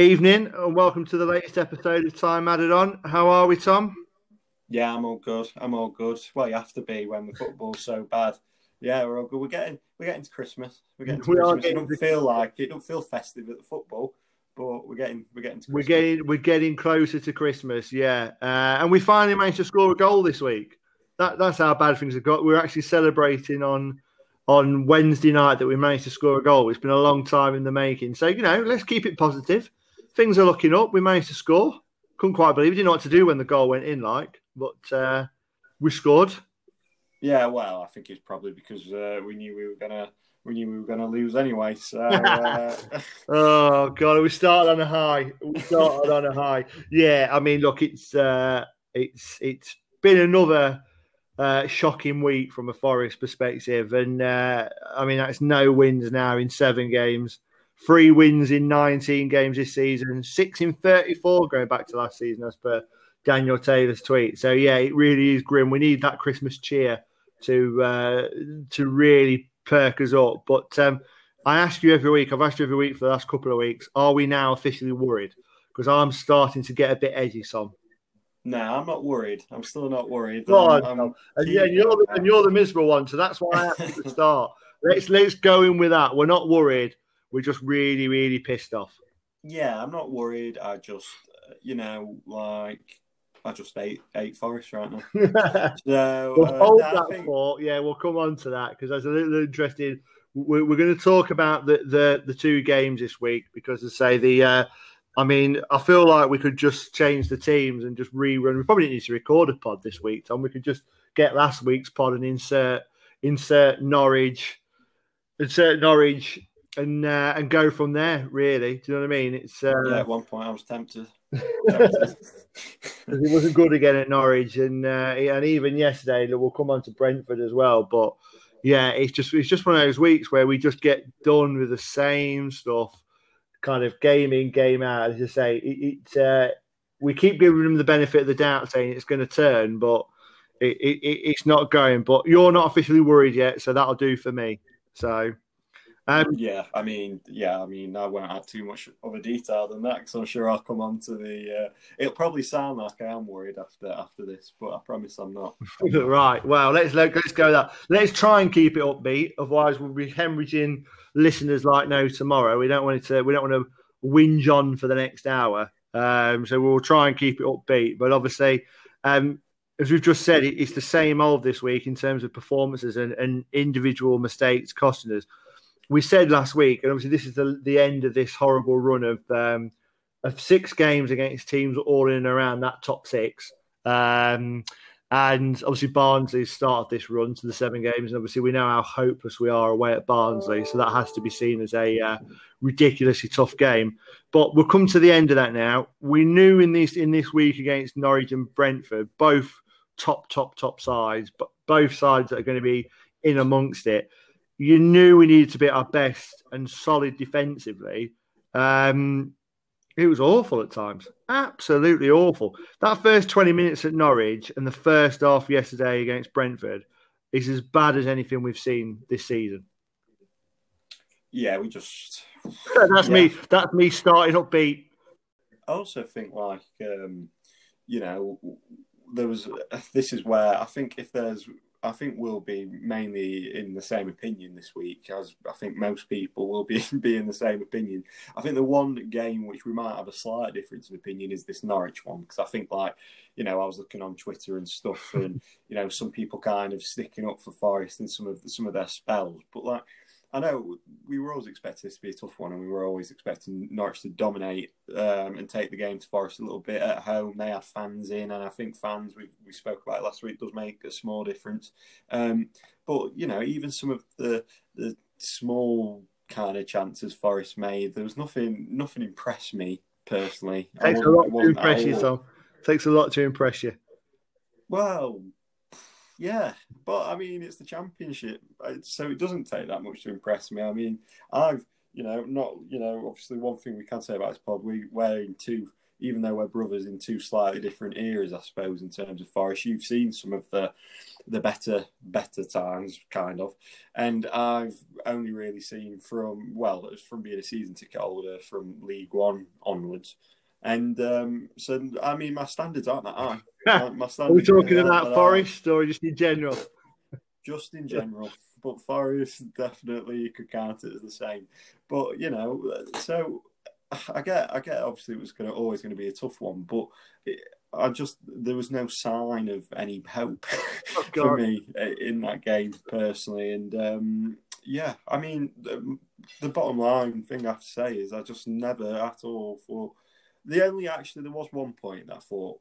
Evening, and welcome to the latest episode of Time Added On. How are we, Tom? Yeah, I'm all good. I'm all good. Well, you have to be when the football's so bad. Yeah, we're all good. We're getting we're getting to Christmas. We're getting to We are Christmas. getting it don't feel like it. Don't feel festive at the football, but we're getting we're getting to We're getting we're getting closer to Christmas, yeah. Uh, and we finally managed to score a goal this week. That that's how bad things have got. We're actually celebrating on on Wednesday night that we managed to score a goal. It's been a long time in the making. So you know, let's keep it positive. Things are looking up. We managed to score. Couldn't quite believe. it. Didn't know what to do when the goal went in, like, but uh, we scored. Yeah, well, I think it's probably because uh, we knew we were gonna we knew we were gonna lose anyway. So uh, Oh god, we started on a high. We started on a high. Yeah, I mean, look, it's uh, it's it's been another uh, shocking week from a Forest perspective, and uh, I mean that's no wins now in seven games, three wins in nineteen games this season, six in thirty-four going back to last season as per Daniel Taylor's tweet. So yeah, it really is grim. We need that Christmas cheer to uh, to really perk us up, but. Um, I ask you every week. I've asked you every week for the last couple of weeks. Are we now officially worried? Because I'm starting to get a bit edgy, Tom. no, I'm not worried. I'm still not worried. Go on, I'm- I'm And yeah, you're the, and you're the miserable one, so that's why I have to start. Let's let's go in with that. We're not worried. We're just really, really pissed off. yeah, I'm not worried. I just you know like I just ate ate Forest right now. we'll uh, hold that think- thought. Yeah, we'll come on to that because that's a little interesting. We're, we're going to talk about the, the the two games this week because, as I say, the uh, I mean, I feel like we could just change the teams and just rerun. We probably need to record a pod this week, Tom. We could just get last week's pod and insert insert Norwich, insert Norwich, and uh, and go from there. Really, do you know what I mean? It's uh, yeah, at one point I was tempted. tempted. he wasn't good again at Norwich, and uh, and even yesterday, we'll come on to Brentford as well. But yeah, it's just it's just one of those weeks where we just get done with the same stuff, kind of game in, game out. As I say, it, it uh, we keep giving them the benefit of the doubt, saying it's going to turn, but it, it, it- it's not going. But you're not officially worried yet, so that'll do for me. So. Um, yeah, I mean, yeah, I mean, I won't add too much other detail than that because I'm sure I'll come on to the. Uh, it'll probably sound like I am worried after after this, but I promise I'm not. right. Well, let's let, let's go that. Let's try and keep it upbeat. Otherwise, we'll be hemorrhaging listeners like no tomorrow. We don't want it to. We don't want to whinge on for the next hour. Um, so we'll try and keep it upbeat. But obviously, um, as we've just said, it, it's the same old this week in terms of performances and, and individual mistakes costing us. We said last week, and obviously this is the the end of this horrible run of um, of six games against teams all in and around that top six. Um, and obviously Barnsley started this run to the seven games, and obviously we know how hopeless we are away at Barnsley, so that has to be seen as a uh, ridiculously tough game. But we'll come to the end of that now. We knew in this in this week against Norwich and Brentford, both top, top, top sides, but both sides that are going to be in amongst it. You knew we needed to be at our best and solid defensively. Um, it was awful at times, absolutely awful. That first 20 minutes at Norwich and the first half yesterday against Brentford is as bad as anything we've seen this season. Yeah, we just. That's Yeah. me. That's me starting upbeat. I also think like um, you know there was this is where I think if there's I think we'll be mainly in the same opinion this week as I think most people will be be in the same opinion. I think the one game which we might have a slight difference of opinion is this Norwich one because I think like you know I was looking on Twitter and stuff and you know some people kind of sticking up for Forest and some of some of their spells but like I know we were always expecting this to be a tough one, and we were always expecting Norwich to dominate um, and take the game to Forest a little bit at home. They had fans in, and I think fans we we spoke about last week does make a small difference. Um, but you know, even some of the the small kind of chances Forest made, there was nothing nothing impressed me personally. Takes a lot to impress you, Tom. Takes a lot to impress you. Well, yeah, but I mean, it's the championship, so it doesn't take that much to impress me. I mean, I've, you know, not, you know, obviously one thing we can say about this pod, we we're in two, even though we're brothers in two slightly different eras, I suppose, in terms of Forest, you've seen some of the the better better times, kind of, and I've only really seen from well, from being a season ticket holder from League One onwards. And um, so, I mean, my standards aren't that high. My, standards Are we talking about Forest or just in general? Just in general. but Forest definitely you could count it as the same. But you know, so I get, I get. Obviously, it was to always going to be a tough one, but it, I just there was no sign of any hope oh, for me in that game personally, and um, yeah, I mean, the, the, bottom line thing I have to say is I just never at all thought. The only actually there was one point that I thought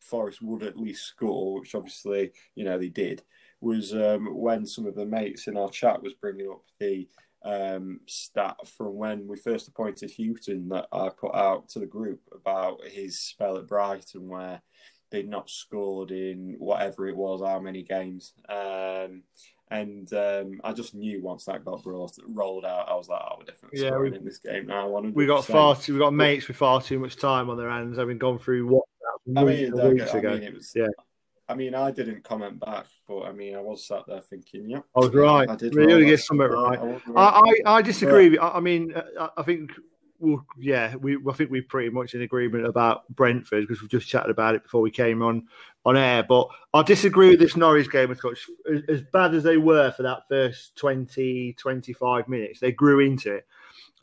Forest would at least score, which obviously you know they did, was um, when some of the mates in our chat was bringing up the um, stat from when we first appointed Hughton that I put out to the group about his spell at Brighton, where they'd not scored in whatever it was, how many games. Um, and um, I just knew once that got brought, rolled out, I was like, "Oh, we're definitely yeah, scoring in this game now." 100%. We got far too, we got mates with far too much time on their hands, having gone through what I mean, weeks ago. I mean, it was, yeah. I mean, I didn't comment back, but I mean, I was sat there thinking, yeah, I was right. I did really get something right. I, I, I, disagree. But, I, mean, I, I think well, yeah, we I think we're pretty much in agreement about Brentford because we've just chatted about it before we came on on air. But I disagree with this Norwich game as much. As bad as they were for that first 20, 25 minutes, they grew into it.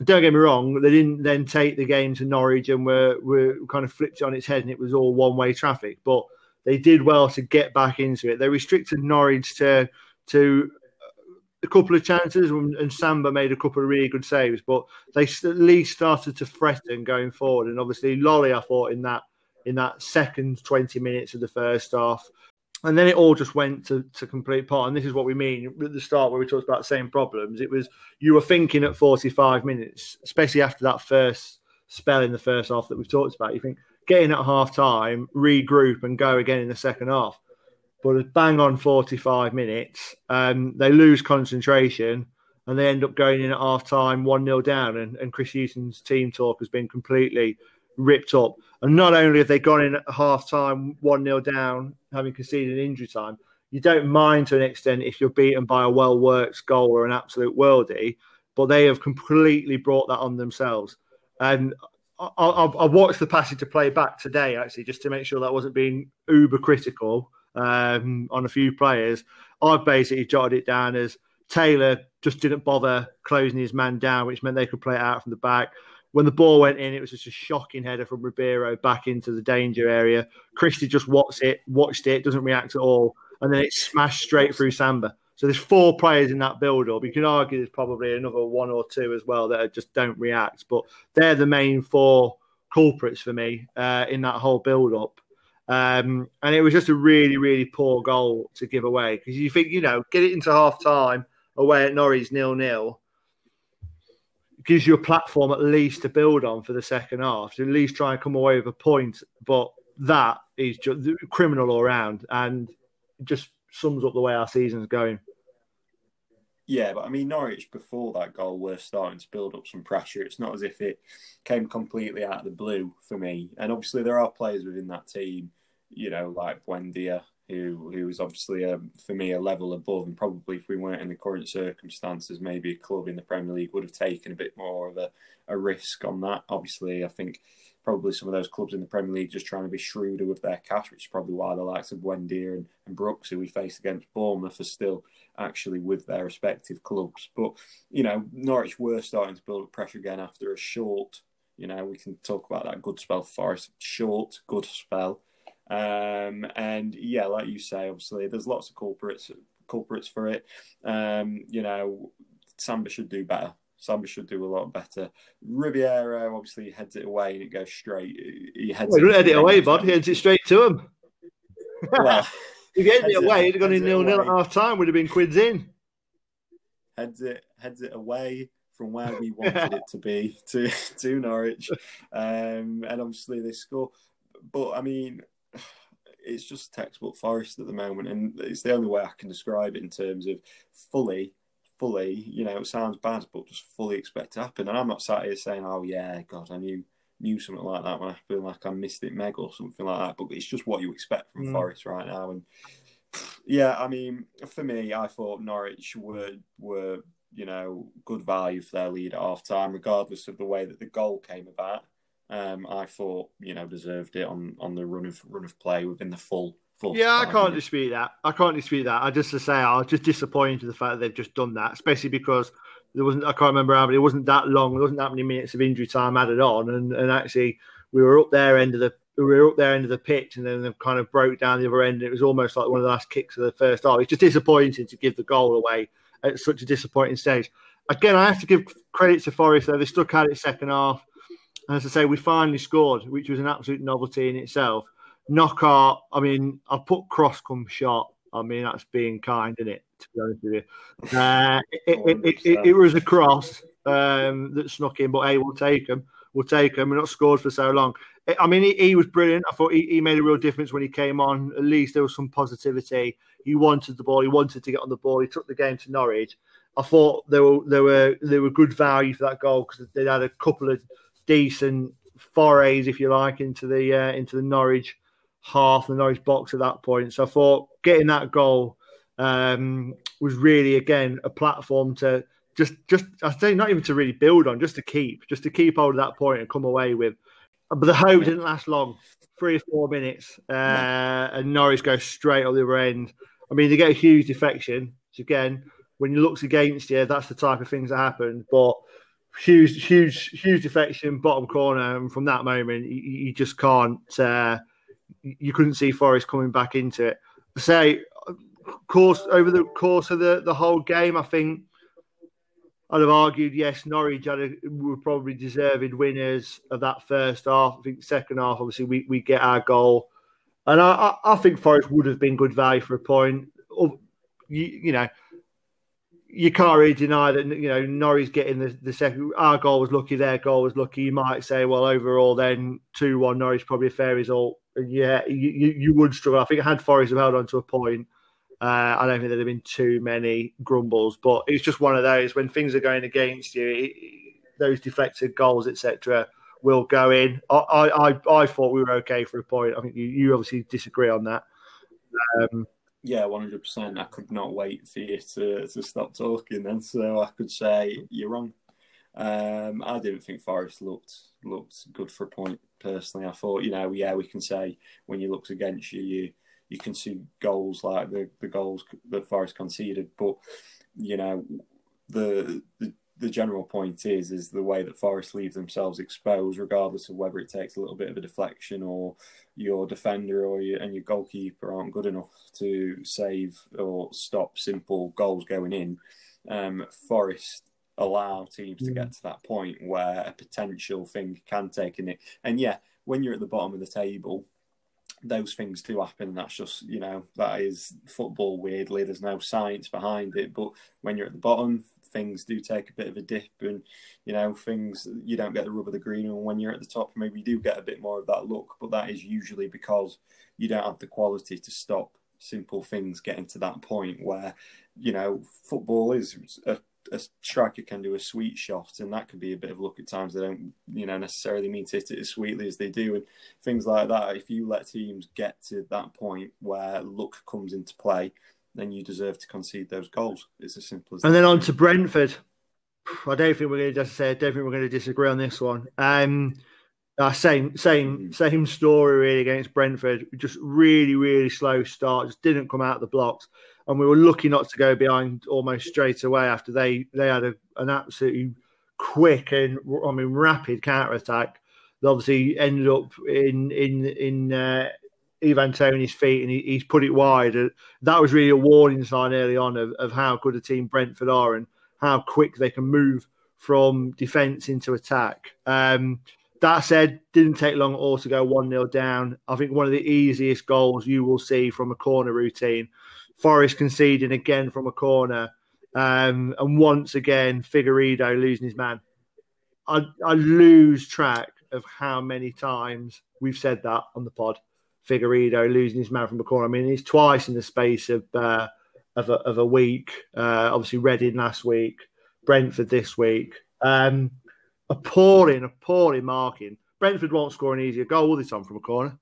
Don't get me wrong, they didn't then take the game to Norwich and were, were kind of flipped on its head and it was all one way traffic. But they did well to get back into it. They restricted Norwich to to a couple of chances, and Samba made a couple of really good saves. But they at least started to threaten going forward. And obviously, Lolley, I thought in that in that second twenty minutes of the first half, and then it all just went to, to complete part. And this is what we mean at the start where we talked about the same problems. It was you were thinking at forty five minutes, especially after that first spell in the first half that we've talked about. You think get in at half time, regroup, and go again in the second half. But bang on 45 minutes, um, they lose concentration and they end up going in at half time 1 0 down. And, and Chris Hughton's team talk has been completely ripped up. And not only have they gone in at half time 1 0 down, having conceded injury time, you don't mind to an extent if you're beaten by a well worked goal or an absolute worldie, but they have completely brought that on themselves. And I, I, I, watched the passage to play back today actually, just to make sure that wasn't being uber critical um, on a few players. I've basically jotted it down as Taylor just didn't bother closing his man down, which meant they could play it out from the back. When the ball went in, it was just a shocking header from Ribeiro back into the danger area. Christie just watched it, watched it, doesn't react at all, and then it smashed straight through Samba. So there's four players in that build up. You can argue there's probably another one or two as well that just don't react, but they're the main four culprits for me uh, in that whole build up. Um, and it was just a really, really poor goal to give away because you think, you know, get it into half time away at Norwich nil nil gives you a platform at least to build on for the second half to at least try and come away with a point. But that is just criminal all around and just sums up the way our season's going. Yeah, but I mean, Norwich before that goal were starting to build up some pressure. It's not as if it came completely out of the blue for me. And obviously, there are players within that team, you know, like Buendia, who who is obviously a, for me a level above, and probably if we weren't in the current circumstances, maybe a club in the Premier League would have taken a bit more of a, a risk on that. Obviously, I think probably some of those clubs in the Premier League just trying to be shrewder with their cash, which is probably why the likes of Buendia and, and Brooks, who we faced against Bournemouth, are still actually with their respective clubs. But, you know, Norwich were starting to build up pressure again after a short, you know, we can talk about that good spell for us, short, good spell. Um, and yeah, like you say, obviously, there's lots of culprits culprits for it. Um, you know, Samba should do better. Samba should do a lot better. Ribeiro obviously heads it away and it goes straight. He heads well, he head it away, bud. He heads it straight to him. Well, if he heads it away, it'd have gone in nil nil at half time. Would have been quids in. Heads it, heads it away from where we wanted it to be to to Norwich, um, and obviously they score. But I mean, it's just textbook Forest at the moment, and it's the only way I can describe it in terms of fully fully, you know, it sounds bad, but just fully expect to happen. And I'm not sat here saying, oh, yeah, God, I knew knew something like that when I feel like I missed it meg or something like that. But it's just what you expect from mm. Forest right now. And yeah, I mean, for me, I thought Norwich were were you know good value for their lead at half time, regardless of the way that the goal came about. Um, I thought you know deserved it on on the run of run of play within the full. Full yeah, I can't dispute that. I can't dispute that. I just to say I was just disappointed in the fact that they've just done that, especially because there wasn't. I can't remember how, but it wasn't that long. There wasn't that many minutes of injury time added on, and and actually we were up there end of the we were up there end of the pitch, and then they kind of broke down the other end. It was almost like one of the last kicks of the first half. It's just disappointing to give the goal away at such a disappointing stage. Again, I have to give credit to Forest though; they stuck at it second half. And as I say, we finally scored, which was an absolute novelty in itself. Knockaert, I mean, I put cross come shot. I mean, that's being kind, isn't it? To be honest with you, uh, it, it, it, it, was a cross um, that snuck in, but hey, we'll take him. We'll take him. We're not scored for so long. I mean, he, he was brilliant. I thought he, he, made a real difference when he came on. At least there was some positivity. He wanted the ball. He wanted to get on the ball. He took the game to Norwich. I thought there were there were there were good value for that goal because they had a couple of decent forays, if you like, into the uh, into the Norwich half, the Norwich box at that point. So I thought getting that goal um, was really again a platform to just just I say not even to really build on, just to keep, just to keep hold of that point and come away with. But the hope didn't last long, three or four minutes, uh, and Norwich go straight on the other end. I mean, they get a huge defection. So again, when he looks against you, that's the type of things that happen. But huge, huge, huge defection, bottom corner, and from that moment, you, you just can't. Uh, you couldn't see Forest coming back into it. Say, course over the course of the, the whole game, I think I'd have argued yes, Norwich had a, were probably deserved winners of that first half. I think second half, obviously, we, we get our goal, and I, I, I think Forest would have been good value for a point. You, you know, you can't really deny that you know Norwich getting the, the second. Our goal was lucky. Their goal was lucky. You might say, well, overall, then two one Norwich probably a fair result. Yeah, you, you, would struggle. I think had Forest have held on to a point, uh, I don't think there'd have been too many grumbles. But it's just one of those when things are going against you, it, those deflected goals, etc., will go in. I, I I thought we were okay for a point. I think you, you obviously disagree on that. Um, yeah, one hundred percent. I could not wait for you to, to stop talking then, so I could say you're wrong. Um, I didn't think Forest looked looked good for a point personally. I thought, you know, yeah, we can say when you looked against you, you you can see goals like the, the goals that Forest conceded, but you know, the, the the general point is is the way that Forest leave themselves exposed, regardless of whether it takes a little bit of a deflection or your defender or your, and your goalkeeper aren't good enough to save or stop simple goals going in. Um, Forest allow teams to get mm. to that point where a potential thing can take in it. And yeah, when you're at the bottom of the table, those things do happen. That's just, you know, that is football weirdly. There's no science behind it. But when you're at the bottom, things do take a bit of a dip and you know things you don't get the rub of the green and when you're at the top maybe you do get a bit more of that look but that is usually because you don't have the quality to stop simple things getting to that point where you know football is a, a striker can do a sweet shot and that can be a bit of luck at times they don't you know necessarily mean to hit it as sweetly as they do and things like that if you let teams get to that point where luck comes into play then you deserve to concede those goals. It's as simple as that. And that. then on to Brentford. I don't think we're going to just say. I don't think we're going to disagree on this one. Um, uh, same, same, mm-hmm. same story really against Brentford. Just really, really slow start. Just didn't come out of the blocks, and we were lucky not to go behind almost straight away after they they had a, an absolutely quick and I mean rapid counter attack. That obviously ended up in in in uh, Ivan Toney's feet and he, he's put it wide. That was really a warning sign early on of, of how good a team Brentford are and how quick they can move from defence into attack. Um, that said, didn't take long at all to go 1 0 down. I think one of the easiest goals you will see from a corner routine. Forest conceding again from a corner. Um, and once again, Figueiredo losing his man. I, I lose track of how many times we've said that on the pod. Figueiredo losing his man from a corner. I mean, he's twice in the space of uh, of, a, of, a, week. Uh, obviously, Reading last week, Brentford this week. Um, appalling, appalling marking Brentford won't score an easier goal this time from a corner.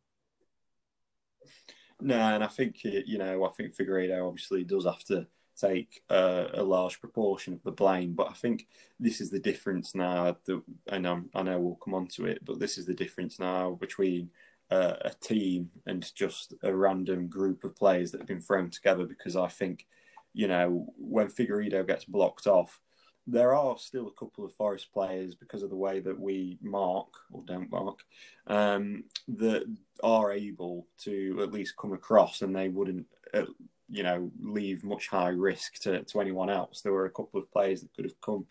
No, and I think you know, I think Figueiredo obviously does have to take a, a, large proportion of the blame, but I think this is the difference now. That, and I'm, i know we'll come on to it, but this is the difference now between uh, a team and just a random group of players that have been thrown together. Because I think, you know, when Figueiredo gets blocked off, there are still a couple of Forest players because of the way that we mark or don't mark um, that are able to at least come across, and they wouldn't, uh, you know, leave much high risk to, to anyone else. There were a couple of players that could have come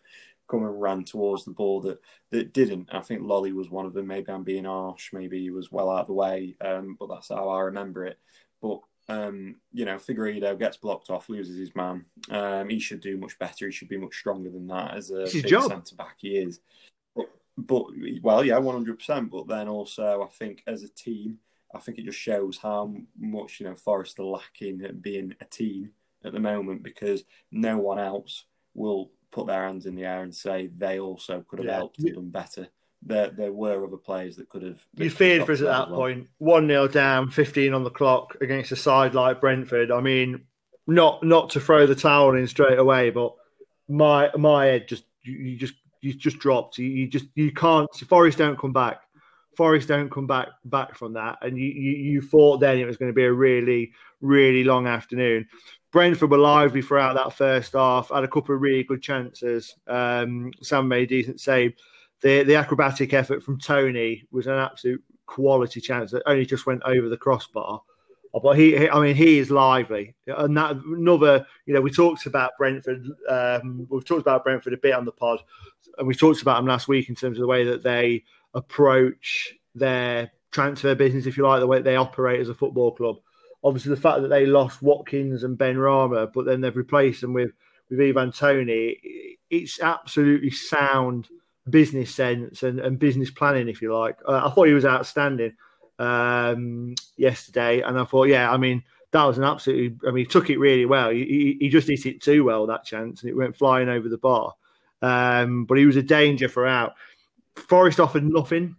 come and ran towards the ball that that didn't. I think Lolley was one of them. Maybe I'm being harsh. Maybe he was well out of the way, um, but that's how I remember it. But um, you know, Figueiredo gets blocked off, loses his man. Um, he should do much better. He should be much stronger than that as a centre back. He is. But, but well, yeah, one hundred percent. But then also, I think as a team, I think it just shows how much you know Forest are lacking at being a team at the moment because no one else will put their hands in the air and say they also could have yeah. helped and done better there there were other players that could have. You feared for us at that well. point. One 0 down, fifteen on the clock against a side like Brentford. I mean, not not to throw the towel in straight away, but my my head just you, you just you just dropped. You, you, just you can't. Forest don't come back. Forest don't come back back from that, and you, you you thought then it was going to be a really really long afternoon. Brentford were lively throughout that first half. Had a couple of really good chances. Um, Sam made a decent save the the acrobatic effort from Toney was an absolute quality chance that only just went over the crossbar. But he, he I mean, he is lively, and that another. You know, we talked about Brentford. Um, we've talked about Brentford a bit on the pod, and we talked about them last week in terms of the way that they approach their transfer business, if you like, the way they operate as a football club. Obviously, the fact that they lost Watkins and Benrahma, but then they've replaced them with with Ivan Toney. it's absolutely sound business sense and, and business planning, if you like. Uh, I thought he was outstanding um, yesterday, and I thought, yeah, I mean, that was an absolutely. I mean, he took it really well. He, he, just hit it too well that chance, and it went flying over the bar. Um, but he was a danger for out. Forest offered nothing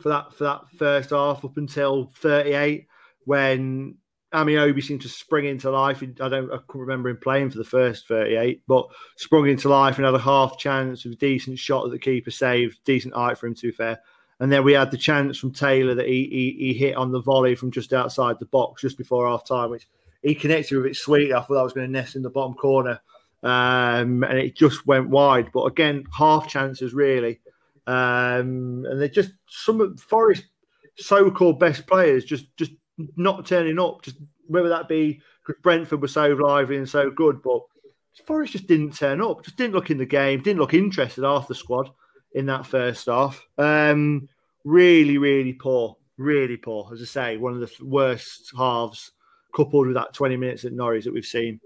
for that for that first half up until 38 when Ameobi seemed to spring into life. I don't, I couldn't remember him playing for the first 38, but sprung into life and had a half chance with a decent shot that the keeper saved, decent height for him to be fair. And then we had the chance from Taylor that he, he, he hit on the volley from just outside the box just before half time, which he connected with it sweetly. I thought I was going to nest in the bottom corner, um, and it just went wide. But again, half chances really, um, and they're just some of Forest so-called best players just just not turning up, just whether that be because Brentford were so lively and so good, but Forest just didn't turn up, just didn't look in the game, didn't look interested half the squad in that first half. Um, really, really poor, really poor. As I say, one of the worst halves, coupled with that 20 minutes at Norwich that we've seen.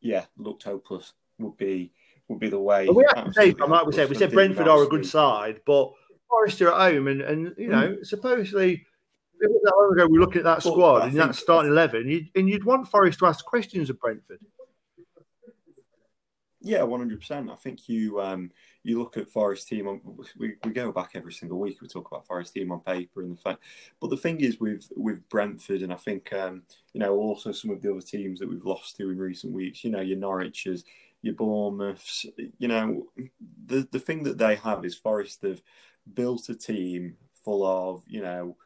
Yeah, looked hopeless. Would be would be the way. we have to say, like we said, we said Brentford are a good side, but Forrester at home, and and you know, mm. supposedly that long ago we are looking at that squad and that starting eleven, you'd, and you'd want Forest to ask questions of Brentford. Yeah, one hundred percent. I think you um, you look at Forest team. On, we, we go back every single week. We talk about Forest team on paper and the fact. But the thing is with with Brentford, and I think um, you know also some of the other teams that we've lost to in recent weeks. You know, your Norwiches, your Bournemouths. You know, the the thing that they have is Forest have built a team full of, you know,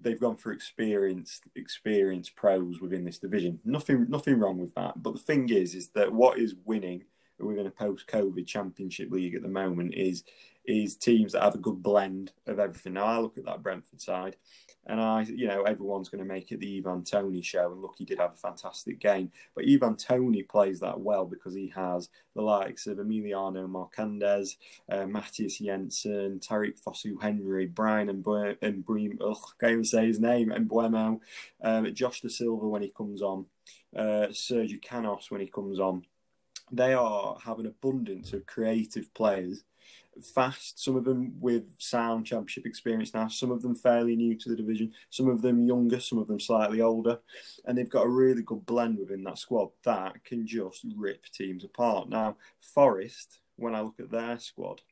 they've gone through experienced experienced pros within this division. Nothing nothing wrong with that. But the thing is, is that what is winning within a post-COVID Championship League at the moment is is teams that have a good blend of everything. Now I look at that Brentford side, and I, you know, everyone's going to make it the Ivan Toney show. And look, he did have a fantastic game, but Ivan Toney plays that well because he has the likes of Emiliano Marcondes, uh, Matthias Jensen, Tariq Fosu Henry, Brian and and Bream. Ugh, can't even say his name. And Mbeumo, um, Josh Dasilva when he comes on, uh, Sergio Canos when he comes on. They are have an abundance of creative players fast, some of them with sound championship experience now, some of them fairly new to the division, some of them younger, some of them slightly older. And they've got a really good blend within that squad that can just rip teams apart. Now, Forest, when I look at their squad,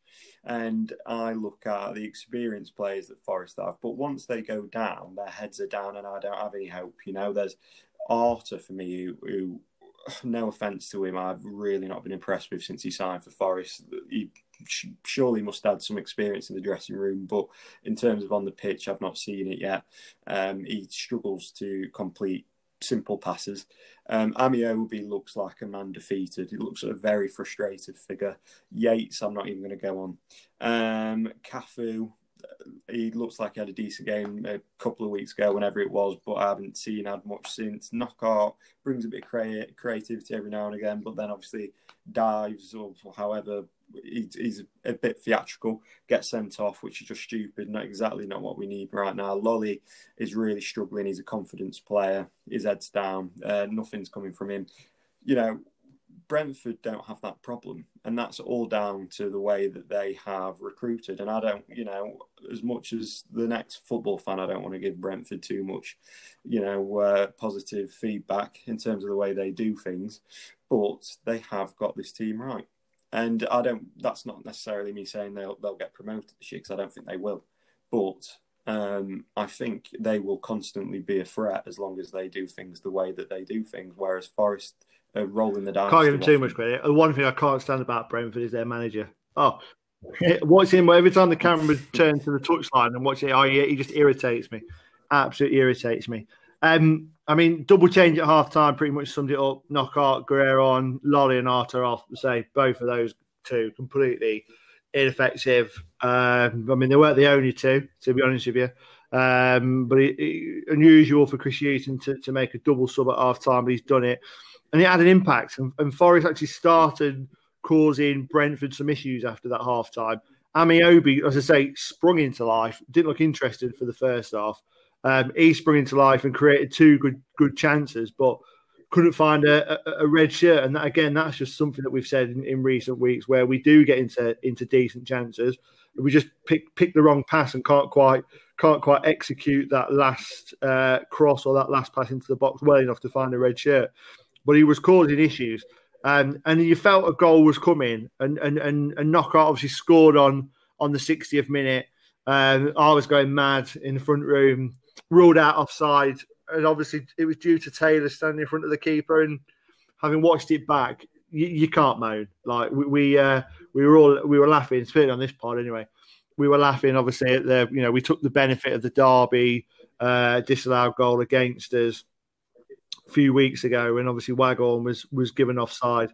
And I look at the experienced players that Forest have, but once they go down, their heads are down, and I don't have any hope. You know, there's Arter for me who, who no offense to him, I've really not been impressed with since he signed for Forest. He surely must add some experience in the dressing room, but in terms of on the pitch, I've not seen it yet. Um, he struggles to complete simple passes. Um, Ameobi looks like a man defeated. He looks a very frustrated figure. Yates, I'm not even going to go on. Um, Cafu, he looks like he had a decent game a couple of weeks ago, whenever it was, but I haven't seen had much since. Knockaert brings a bit of creativity every now and again, but then obviously dives or however he's a bit theatrical, gets sent off, which is just stupid. Not exactly not what we need right now. Lolley is really struggling. He's a confidence player. His head's down. Uh, nothing's coming from him. You know, Brentford don't have that problem, and that's all down to the way that they have recruited. And I don't, you know, as much as the next football fan, I don't want to give Brentford too much, you know, uh, positive feedback in terms of the way they do things, but they have got this team right. And I don't. That's not necessarily me saying they'll they'll get promoted this year because I don't think they will, but um, I think they will constantly be a threat as long as they do things the way that they do things. Whereas Forest are rolling the dice. Can't give them too much credit. The one thing I can't stand about Brentford is their manager. Oh, watching him every time the camera turns to the touchline and watching it, oh, he, he just irritates me. Absolutely irritates me. Um, I mean, double change at half time pretty much summed it up. Knockaert, Guerrero on, Lolley and Arter off. Say both of those two completely ineffective. Um, I mean, they weren't the only two, to be honest with you. Um, but it, it, unusual for Chris Hughton to, to make a double sub at half time, but he's done it. And it had an impact. And, and Forest actually started causing Brentford some issues after that half time. Ameobi, as I say, sprung into life, didn't look interested for the first half. Um, he sprung into life and created two good good chances, but couldn't find a, a, a red shirt. And that, again, that's just something that we've said in, in, recent weeks, where we do get into into decent chances, we just pick pick the wrong pass and can't quite can't quite execute that last uh, cross or that last pass into the box well enough to find a red shirt. But he was causing issues, and and you felt a goal was coming, and and and, and Knockaert obviously scored on on the 60th minute. Um, I was going mad in the front room ruled out offside, and obviously it was due to Taylor standing in front of the keeper. And having watched it back, you, you can't moan. Like we we, uh, we were all we were laughing, especially on this part anyway. We were laughing, obviously, at the you know we took the benefit of the Derby uh, disallowed goal against us a few weeks ago, and obviously Waghorn was was given offside.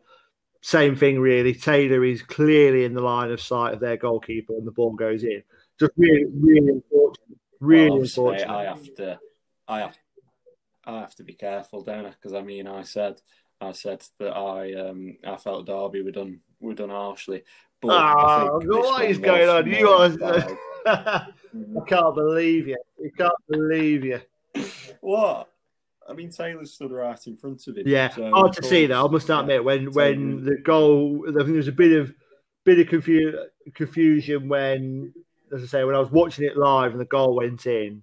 Same thing, really. Taylor is clearly in the line of sight of their goalkeeper, and the ball goes in. Just really, really unfortunate Really well, unfortunate. I have to, I have, I have to be careful, don't I? Because I mean, I said, I said that I, um, I felt Derby were done, were done harshly. But oh, what is going on? You are. I can't believe you. You can't believe you. What? I mean, Taylor stood right in front of him. Yeah, so hard to see that. I must admit, when when the goal, I think there was a bit of bit of confu- confusion when as I say, when I was watching it live and the goal went in,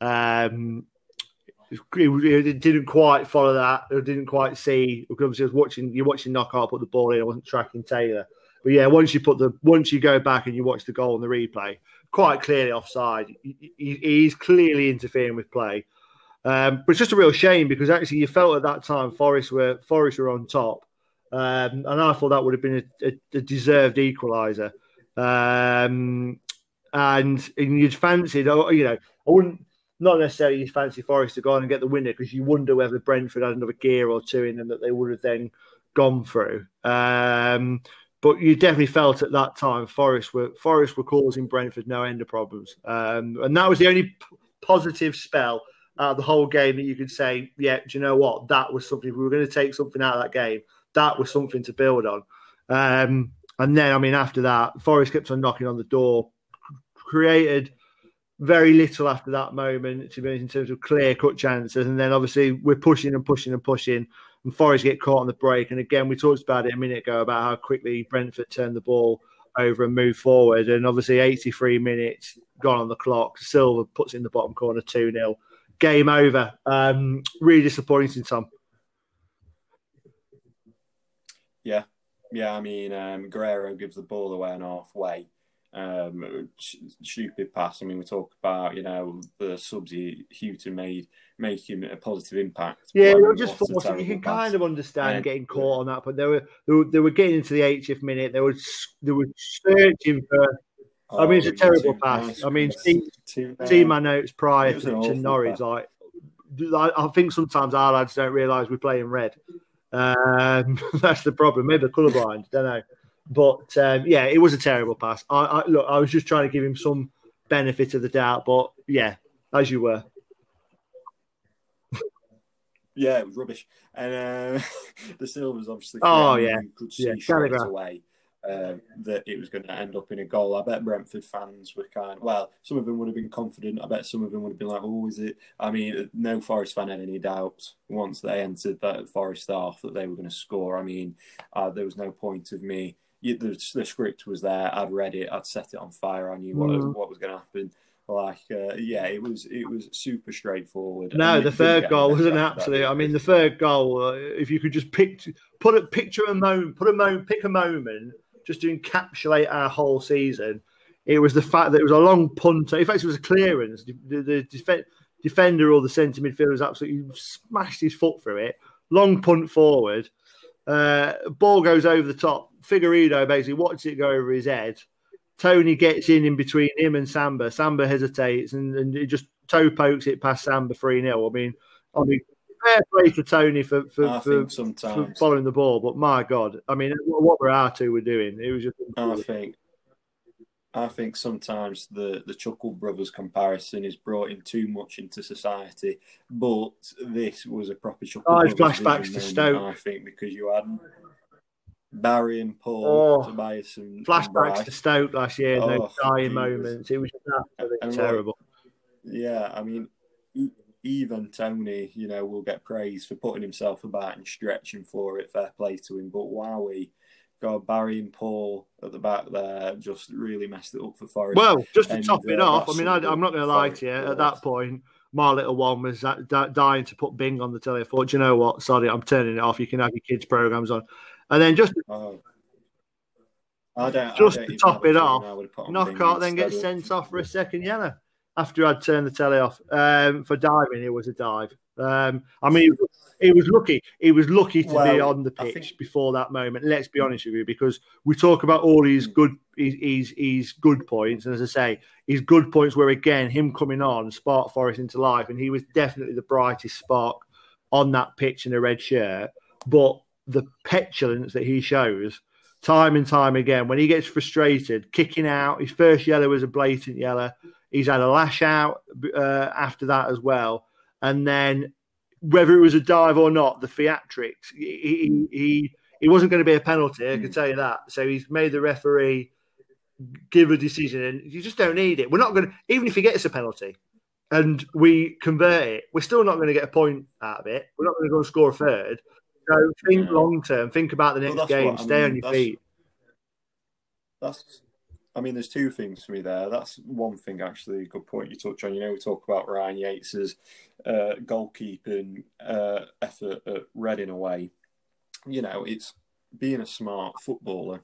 um, it, it, didn't quite follow that. I didn't quite see because obviously I was watching. You're watching Knockaert put the ball in. I wasn't tracking Taylor, but yeah, once you put the once you go back and you watch the goal in the replay, quite clearly offside. He, he, he's clearly interfering with play. Um, but it's just a real shame because actually you felt at that time Forest were Forest were on top, um, and I thought that would have been a, a, a deserved equaliser. Um, and, and you'd fancied, oh, you know, I wouldn't not necessarily fancy Forest to go on and get the winner because you wonder whether Brentford had another gear or two in them that they would have then gone through. Um, but you definitely felt at that time Forest were Forest were causing Brentford no end of problems, um, and that was the only p- positive spell out of the whole game that you could say, yeah, do you know what? That was something. We were going to take something out of that game, that was something to build on. Um, and then, I mean, after that, Forest kept on knocking on the door created very little after that moment, to be honest, in terms of clear cut chances. And then obviously we're pushing and pushing and pushing, and Forest get caught on the break. And again, we talked about it a minute ago about how quickly Brentford turned the ball over and moved forward. And obviously, 83 minutes gone on the clock. Silver puts in the bottom corner 2 0. Game over. Um, really disappointing, Tom. Yeah. Yeah, I mean, um, Guerrero gives the ball away on halfway Um, stupid pass. I mean, we talk about you know the subs Hughton made making a positive impact. Yeah, they were just forcing. You can pass. kind of understand getting caught on that, but they were, they were they were getting into the 80th minute. They were they were searching for. Oh, I mean, it's a oh, terrible pass. Nice. I mean, see, see my notes prior to, to Norwich. Like, I think sometimes our lads don't realise we're playing red. Um, that's the problem. Maybe colourblind. Don't know. But um, yeah, it was a terrible pass. I, I, look, I was just trying to give him some benefit of the doubt, but yeah, as you were. Yeah, it was rubbish. And uh, Dasilva's obviously oh yeah, could see yeah, straight away uh, that it was going to end up in a goal. I bet Brentford fans were kind. Of, well, some of them would have been confident. I bet some of them would have been like, "Oh, is it?" I mean, no Forest fan had any doubts once they entered that Forest half that they were going to score. I mean, uh, there was no point of me the, the script was there. I'd read it. I'd set it on fire. I knew what, mm. was, what was going to happen. Like, uh, yeah, it was it was super straightforward. No, the third goal was an absolute. I mean, the third goal. Uh, if you could just pick, put a picture a moment, put a moment, pick a moment, just to encapsulate our whole season. It was the fact that it was a long punt. In fact, it was a clearance. The, the, the def- defender or the centre midfielder was absolutely smashed his foot through it. Long punt forward. Uh, ball goes over the top. Figueiredo basically watches it go over his head. Toney gets in in between him and Samba. Samba hesitates and, and it just toe pokes it past Samba 3 0. I mean, I mean, fair play to Toney for for, for, for, following the ball, but my God, I mean, what were our two were doing? It was just. I think. I think sometimes the, the Chuckle Brothers comparison is brought in too much into society, but this was a proper Chuckle oh, Brothers. flashbacks to Stoke. I think because you had Barry and Paul, oh, Tobias and flashbacks and to Stoke last year, oh, those dying moments. It was absolutely terrible. Like, yeah, I mean, even Toney, you know, will get praise for putting himself about and stretching for it. Fair play to him, but wowie. God, Barry and Paul at the back there just really messed it up for Forest. Well, just to and, top it uh, off, I mean, I, am not going to lie to you. At that point, my little one was dying to put Bing on the telly. I thought, you know what? Sorry, I'm turning it off. You can have your kids' programs on. And then just oh. I don't, just I don't to top it off, Knockaert then gets sent off for a second yellow after I'd turned the telly off um, for diving. It was a dive. Um, I mean, he was lucky. He was lucky to well, be on the pitch think... before that moment. Let's be honest with you, because we talk about all his good, his, his, his good points, and as I say, his good points were again him coming on, spark Forest into life, and he was definitely the brightest spark on that pitch in a red shirt. But the petulance that he shows time and time again when he gets frustrated, kicking out. His first yellow was a blatant yellow. He's had a lash out uh, after that as well, and then whether it was a dive or not, the theatrics. He he he wasn't going to be a penalty. I can hmm. tell you that. So he's made the referee give a decision, and you just don't need it. We're not going to even if he gets a penalty and we convert it, we're still not going to get a point out of it. We're not going to go and score a third. So think yeah. long term. Think about the next well, game. Stay mean, on your feet. That's. I mean, there's two things for me there. That's one thing, actually. Good point you touch on. You know, we talk about Ryan Yates's uh, goalkeeping uh, effort at Reading away. You know, it's being a smart footballer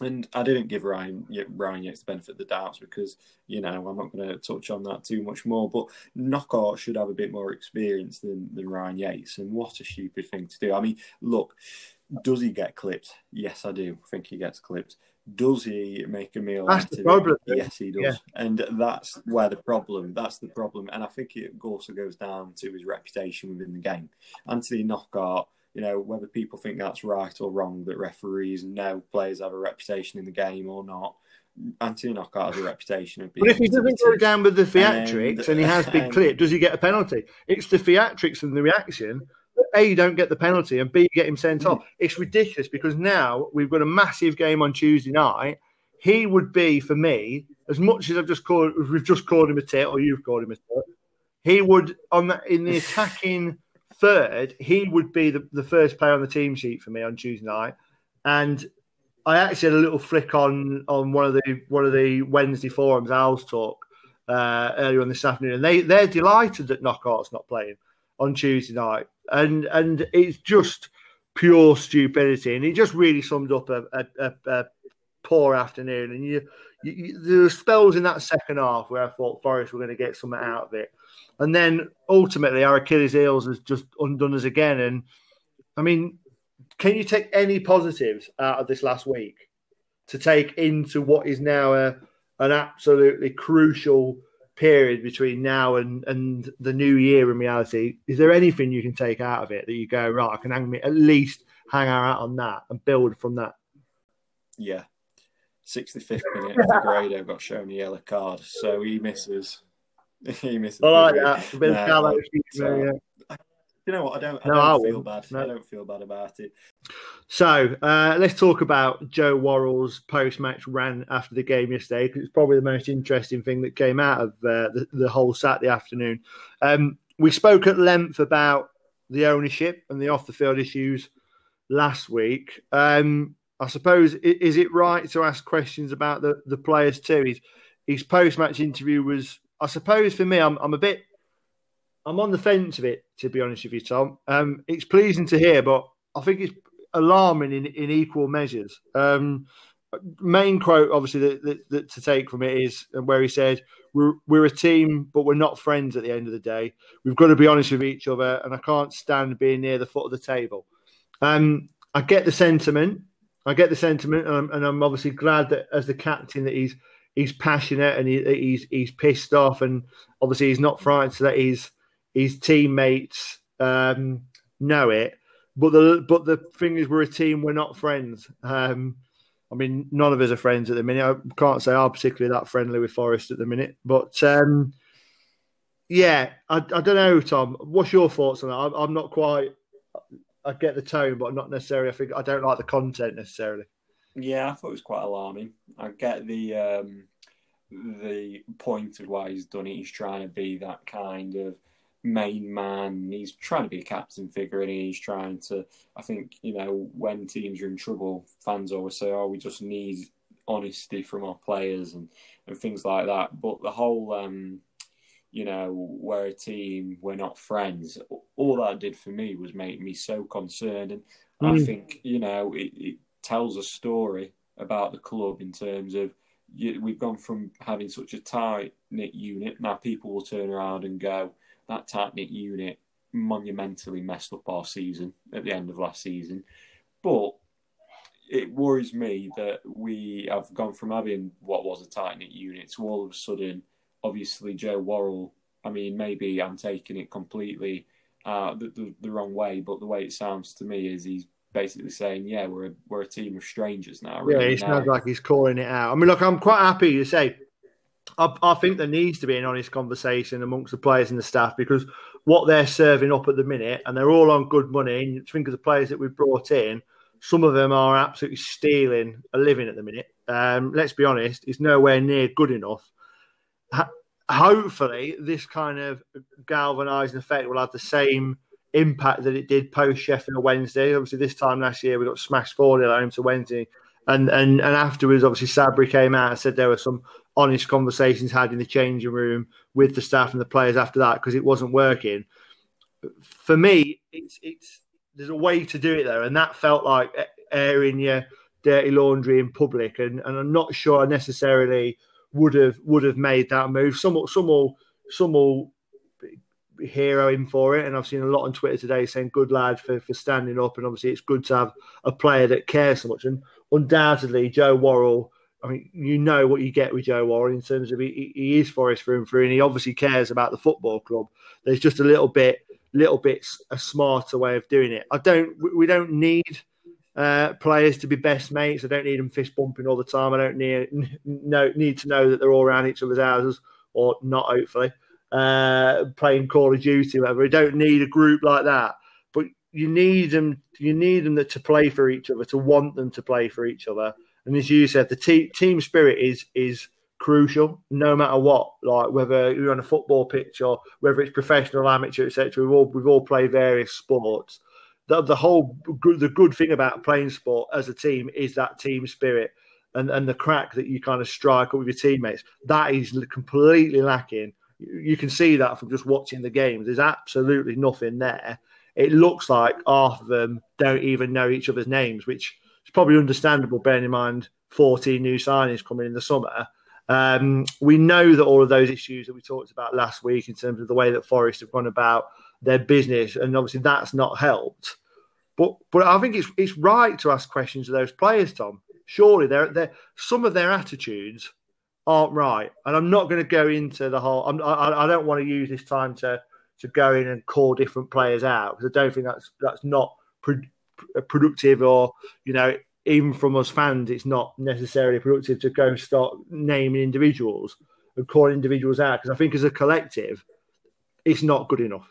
and I didn't give Ryan Ryan Yates the benefit of the doubts because you know I'm not going to touch on that too much more. But Knockaert should have a bit more experience than than Ryan Yates, and what a stupid thing to do. I mean, look, does he get clipped? Yes, I do I think he gets clipped. Does he make a meal that's the problem. It? Yes, he does, yeah. and that's where the problem. That's the problem, and I think it also goes down to his reputation within the game. Anthony Knockaert you know, whether people think that's right or wrong that referees know players have a reputation in the game or not. Anthony Knockaert has a reputation of being. But if he doesn't go down with the theatrics and, and he has been clipped, does he get a penalty? It's the theatrics and the reaction. A, you don't get the penalty, and B, you get him sent off. It's ridiculous because now we've got a massive game on Tuesday night. He would be for me, as much as I've just called, we've just called him a tit, or you've called him a tit. He would on that in the attacking third, he would be the, the first player on the team sheet for me on Tuesday night. And I actually had a little flick on on one of the one of the Wednesday forums, Owls Talk, uh, earlier on this afternoon, and they they're delighted that Knockaert's not playing on Tuesday night, and and it's just pure stupidity, and it just really summed up a, a, a, a poor afternoon. And you you, you, there were spells in that second half where I thought Forest were going to get something out of it, and then ultimately our Achilles heels has just undone us again. And I mean, can you take any positives out of this last week to take into what is now a an absolutely crucial period between now and, and the new year in reality, is there anything you can take out of it that you go, right, I can hang me, at least hang out on that and build from that? Yeah. 65th minute, Grado got shown a yellow card, so he misses. he misses. I like that. A bit of so, yeah you know what? I don't. I no, don't I feel bad. No. I don't feel bad about it. So uh, let's talk about Joe Worrall's post-match rant after the game yesterday because it's probably the most interesting thing that came out of uh, the, the, whole Saturday afternoon. Um, we spoke at length about the ownership and the off-the-field issues last week. Um, I suppose is it right to ask questions about the, the players too? His, his post-match interview was, I suppose, for me, I'm, I'm a bit I'm on the fence of it, to be honest with you, Tom. Um, it's pleasing to hear, but I think it's alarming in, in equal measures. Um, main quote, obviously, that, that, that, to take from it is where he said, we're, we're a team, but we're not friends at the end of the day. We've got to be honest with each other, and I can't stand being near the foot of the table. Um, I get the sentiment. I get the sentiment, and I'm, and I'm obviously glad that as the captain that he's he's passionate and he, he's he's pissed off, and obviously he's not frightened so that his his teammates um, know it. But the but the thing is, we're a team. We're not friends. Um, I mean, none of us are friends at the minute. I can't say I'm particularly that friendly with Forest at the minute. But um, yeah, I, I, don't know, Tom. What's your thoughts on that? I'm, I'm, not quite. I get the tone, but not necessarily. I think I don't like the content necessarily. Yeah, I thought it was quite alarming. I get the um, the point of why he's done it. He's trying to be that kind of main man. He's trying to be a captain figure, and he's trying to. I think you know when teams are in trouble, fans always say, "Oh, we just need honesty from our players and and things like that." But the whole, um, you know, we're a team, we're not friends. All that did for me was make me so concerned, and mm. I think you know it, it tells a story about the club in terms of we've gone from having such a tight knit unit. Now people will turn around and go, that tight knit unit monumentally messed up our season at the end of last season. But it worries me that we have gone from having what was a tight knit unit to all of a sudden, obviously, Joe Worrall. I mean, maybe I'm taking it completely uh, the, the, the wrong way, but the way it sounds to me is he's basically saying, "Yeah, we're a, we're a team of strangers now." Really. Yeah, it sounds like he's calling it out. I mean, look, I'm quite happy to say I, I, think there needs to be an honest conversation amongst the players and the staff because what they're serving up at the minute, and they're all on good money. And think of the players that we've brought in, some of them are absolutely stealing a living at the minute. Um, let's be honest, it's nowhere near good enough. Ha- hopefully, this kind of galvanising effect will have the same impact that it did post Sheffield Wednesday. Obviously, this time last year we got smashed 4 0 home to Wednesday. And, and and afterwards, obviously, Sabri came out and said there were some honest conversations had in the changing room with the staff and the players after that because it wasn't working. For me, it's it's there's a way to do it there, and that felt like airing your dirty laundry in public, and, and I'm not sure I necessarily would have would have made that move. Some some will some will hero him for it, and I've seen a lot on Twitter today saying good lad for, for standing up, and obviously it's good to have a player that cares so much, and undoubtedly Joe Worrall I mean, you know what you get with Joe Worrall in terms of he, he is Forest through and through, and he obviously cares about the football club. There's just a little bit, little bit a smarter way of doing it. I don't. We don't need uh, players to be best mates. I don't need them fist bumping all the time. I don't need no need to know that they're all around each other's houses or not. Hopefully, uh, playing Call of Duty, whatever. We don't need a group like that, but you need them. You need them to play for each other, to want them to play for each other and as you said, the te- team spirit is is crucial, no matter what. Like whether you're on a football pitch or whether it's professional, amateur, etc. We've all we've all played various sports. The, the whole good, the good thing about playing sport as a team is that team spirit and, and the crack that you kind of strike up with your teammates. That is completely lacking. You can see that from just watching the games. There's absolutely nothing there. It looks like half of them don't even know each other's names, which is probably understandable, bearing in mind 14 new signings coming in the summer. Um, we know that all of those issues that we talked about last week in terms of the way that Forest have gone about their business, and obviously that's not helped. But but I think it's it's right to ask questions of those players, Tom. Surely they're, they're some of their attitudes aren't right, and I'm not going to go into the whole. I'm, I, I don't want to use this time to to go in and call different players out because I don't think that's that's not pro- productive or you know even from us fans, it's not necessarily productive to go and start naming individuals and calling individuals out because I think as a collective, it's not good enough.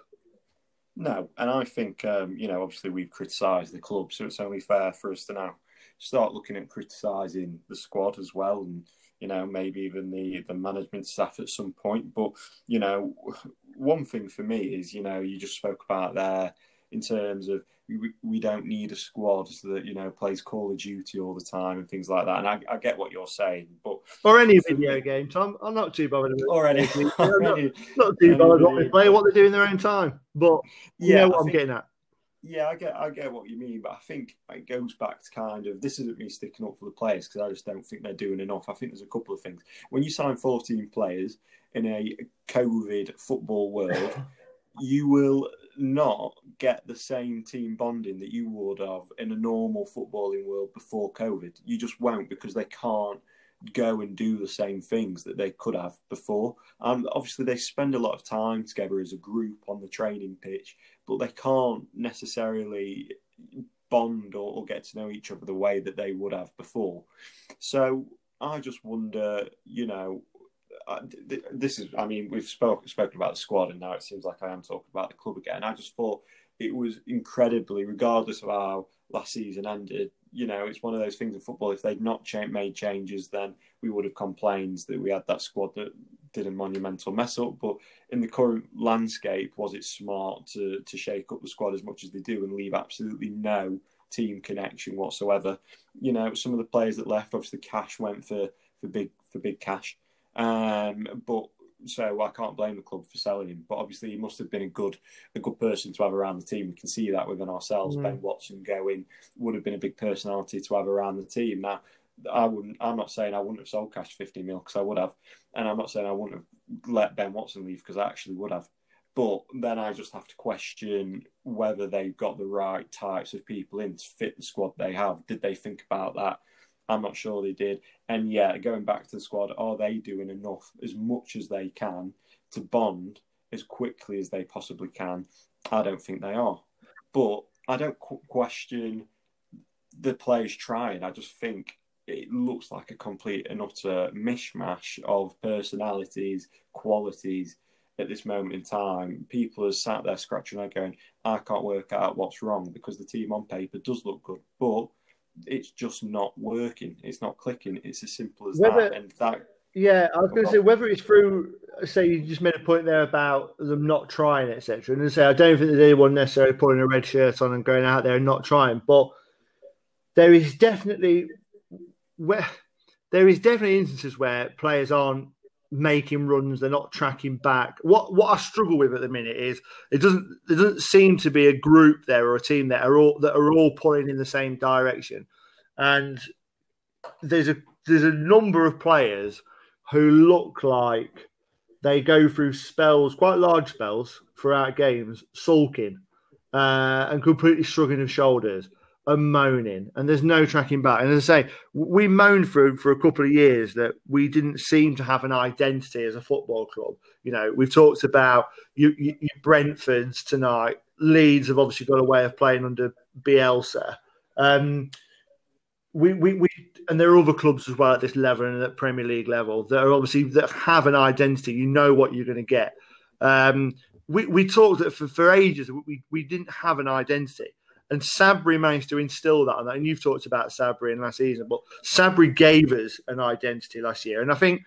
No, and I think um, you know obviously we've criticised the club, so it's only fair for us to now start looking at criticising the squad as well, and you know maybe even the the management staff at some point. But you know, one thing for me is you know you just spoke about there in terms of we, we don't need a squad that you know plays Call of Duty all the time and things like that. And I, I get what you're saying, but or any video game, Tom. I'm not too bothered. Or any, or not, any, not too bothered what they play, what they do in their own time. But you yeah, know what I am getting at. Yeah, I get I get what you mean, but I think it goes back to kind of this isn't me sticking up for the players because I just don't think they're doing enough. I think there's a couple of things when you sign 14 players in a COVID football world. you will not get the same team bonding that you would have in a normal footballing world before COVID. You just won't because they can't go and do the same things that they could have before. And obviously, they spend a lot of time together as a group on the training pitch, but they can't necessarily bond or, or get to know each other the way that they would have before. So I just wonder, you know, uh, this is, I mean, we've spoke, spoken about the squad, and now it seems like I am talking about the club again. I just thought it was incredibly, regardless of how last season ended. You know, it's one of those things in football. If they'd not cha- made changes, then we would have complained that we had that squad that did a monumental mess up. But in the current landscape, was it smart to to shake up the squad as much as they do and leave absolutely no team connection whatsoever? You know, some of the players that left, obviously, Cash went for for big for big cash. Um, but so I can't blame the club for selling him. But obviously, he must have been a good a good person to have around the team. We can see that within ourselves. Mm. Ben Watson going would have been a big personality to have around the team. Now, I wouldn't. I'm not saying I wouldn't have sold Cash 50 mil because I would have, and I'm not saying I wouldn't have let Ben Watson leave because I actually would have. But then I just have to question whether they've got the right types of people in to fit the squad they have. Did they think about that? I'm not sure they did. And yeah, going back to the squad, are they doing enough as much as they can to bond as quickly as they possibly can? I don't think they are. But I don't qu- question the players trying. I just think it looks like a complete and utter mishmash of personalities, qualities at this moment in time. People are sat there scratching their head going, I can't work out what's wrong because the team on paper does look good. But it's just not working. It's not clicking. It's as simple as whether, that. And that. Yeah, I was going to say whether it's through. Say you just made a point there about them not trying, etc. And say I don't think there's anyone necessarily putting a red shirt on and going out there and not trying, but there is definitely where there is definitely instances where players aren't making runs, they're not tracking back. What what I struggle with at the minute is it doesn't there doesn't seem to be a group there or a team that are all that are all pulling in the same direction. And there's a there's a number of players who look like they go through spells, quite large spells throughout games, sulking uh, and completely shrugging of shoulders and moaning, and there's no tracking back. And as I say, we moaned for for a couple of years that we didn't seem to have an identity as a football club. You know, we've talked about you, you, you Brentford's tonight. Leeds have obviously got a way of playing under Bielsa. Um, we, we, we, and there are other clubs as well at this level and at Premier League level that are obviously that have an identity. You know what you're going to get. Um, we, we talked for, for ages. We, we didn't have an identity. And Sabri managed to instill that, and you've talked about Sabri in last season, but Sabri gave us an identity last year. And I think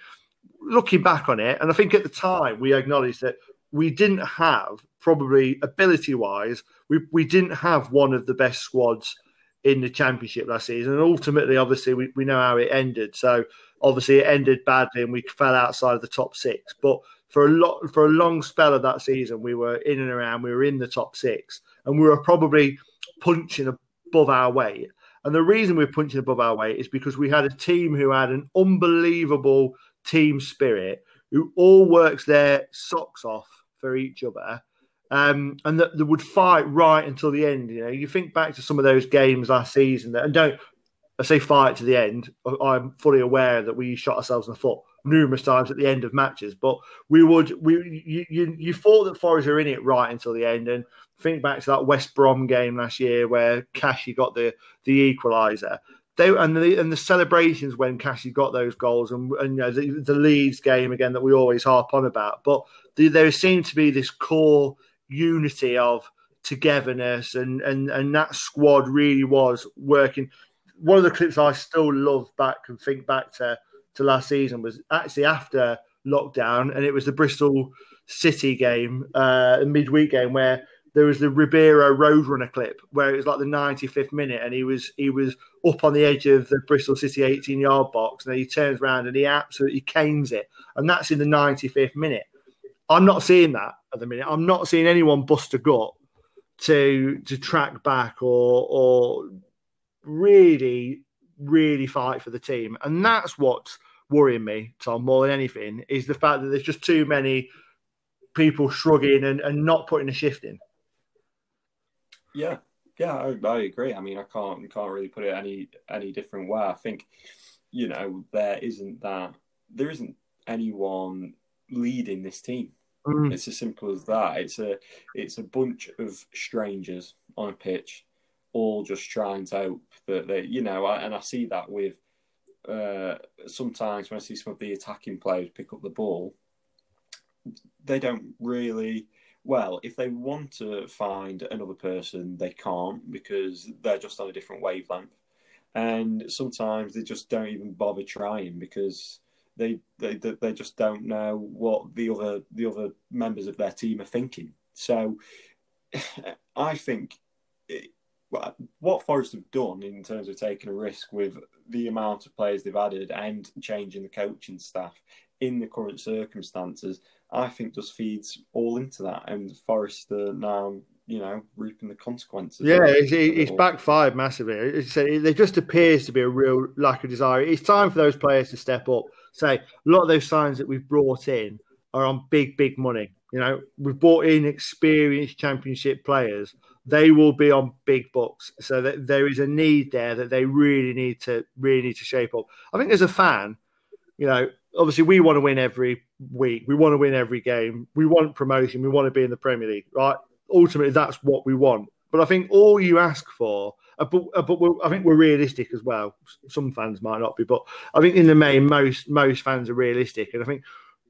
looking back on it, and I think at the time we acknowledged that we didn't have, probably ability wise, we, we didn't have one of the best squads in the championship last season. And ultimately, obviously, we, we know how it ended. So obviously, it ended badly and we fell outside of the top six. But for a lot for a long spell of that season, we were in and around, we were in the top six, and we were probably punching above our weight. And the reason we're punching above our weight is because we had a team who had an unbelievable team spirit, who all works their socks off for each other. Um, and that they would fight right until the end. You know, you think back to some of those games last season, that, and don't I say fight to the end. I'm fully aware that we shot ourselves in the foot numerous times at the end of matches, but we would we you you, you thought that Forest are in it right until the end, and think back to that West Brom game last year where Cashy got the the equaliser. They, and the and the celebrations when Cashy got those goals and, and you know, the, the Leeds game again that we always harp on about. But the, there seemed to be this core unity of togetherness and and and that squad really was working. One of the clips I still love back and think back to to last season was actually after lockdown, and it was the Bristol City game, uh, midweek game where there was the Ribeiro Roadrunner clip where it was like the 95th minute and he was he was up on the edge of the Bristol City 18 yard box and he turns around and he absolutely canes it and that's in the 95th minute. I'm not seeing that at the minute. I'm not seeing anyone bust a gut to to track back or or really really fight for the team and that's what's worrying me Tom more than anything is the fact that there's just too many people shrugging and, and not putting a shift in. Yeah, yeah, I, I, agree. I mean, I can't can't really put it any any different way. I think you know there isn't that there isn't anyone leading this team. Mm. It's as simple as that. It's a it's a bunch of strangers on a pitch, all just trying to hope that they, you know, and I see that with uh, sometimes when I see some of the attacking players pick up the ball, they don't really well, if they want to find another person, they can't because they're just on a different wavelength. And sometimes they just don't even bother trying because they they they just don't know what the other the other members of their team are thinking. So I think it, what Forest have done in terms of taking a risk with the amount of players they've added and changing the coaching staff in the current circumstances I think just feeds all into that, and Forest are now you know reaping the consequences. Yeah, it's, it's backfired massively. It's, there just appears to be a real lack of desire. It's time for those players to step up. Say a lot of those signs that we've brought in are on big, big money. You know, we've brought in experienced championship players. They will be on big bucks. So that there is a need there that they really need to really need to shape up. I think as a fan, you know, obviously we want to win every week. We want to win every game. We want promotion. We want to be in the Premier League, right? Ultimately, that's what we want. But I think all you ask for, uh, but, uh, but I think we're realistic as well. Some fans might not be, but I think in the main, most most fans are realistic. And I think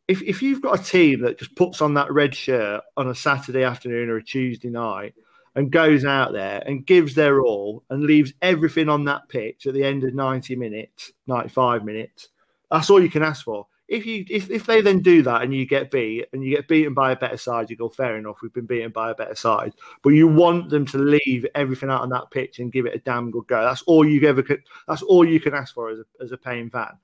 if if you've got a team that just puts on that red shirt on a Saturday afternoon or a Tuesday night and goes out there and gives their all and leaves everything on that pitch at the end of 90 minutes, 95 minutes, that's all you can ask for. If you if, if they then do that and you get beat and you get beaten by a better side, you go fair enough. We've been beaten by a better side, but you want them to leave everything out on that pitch and give it a damn good go. That's all you ever could. That's all you can ask for as a, as a paying fan.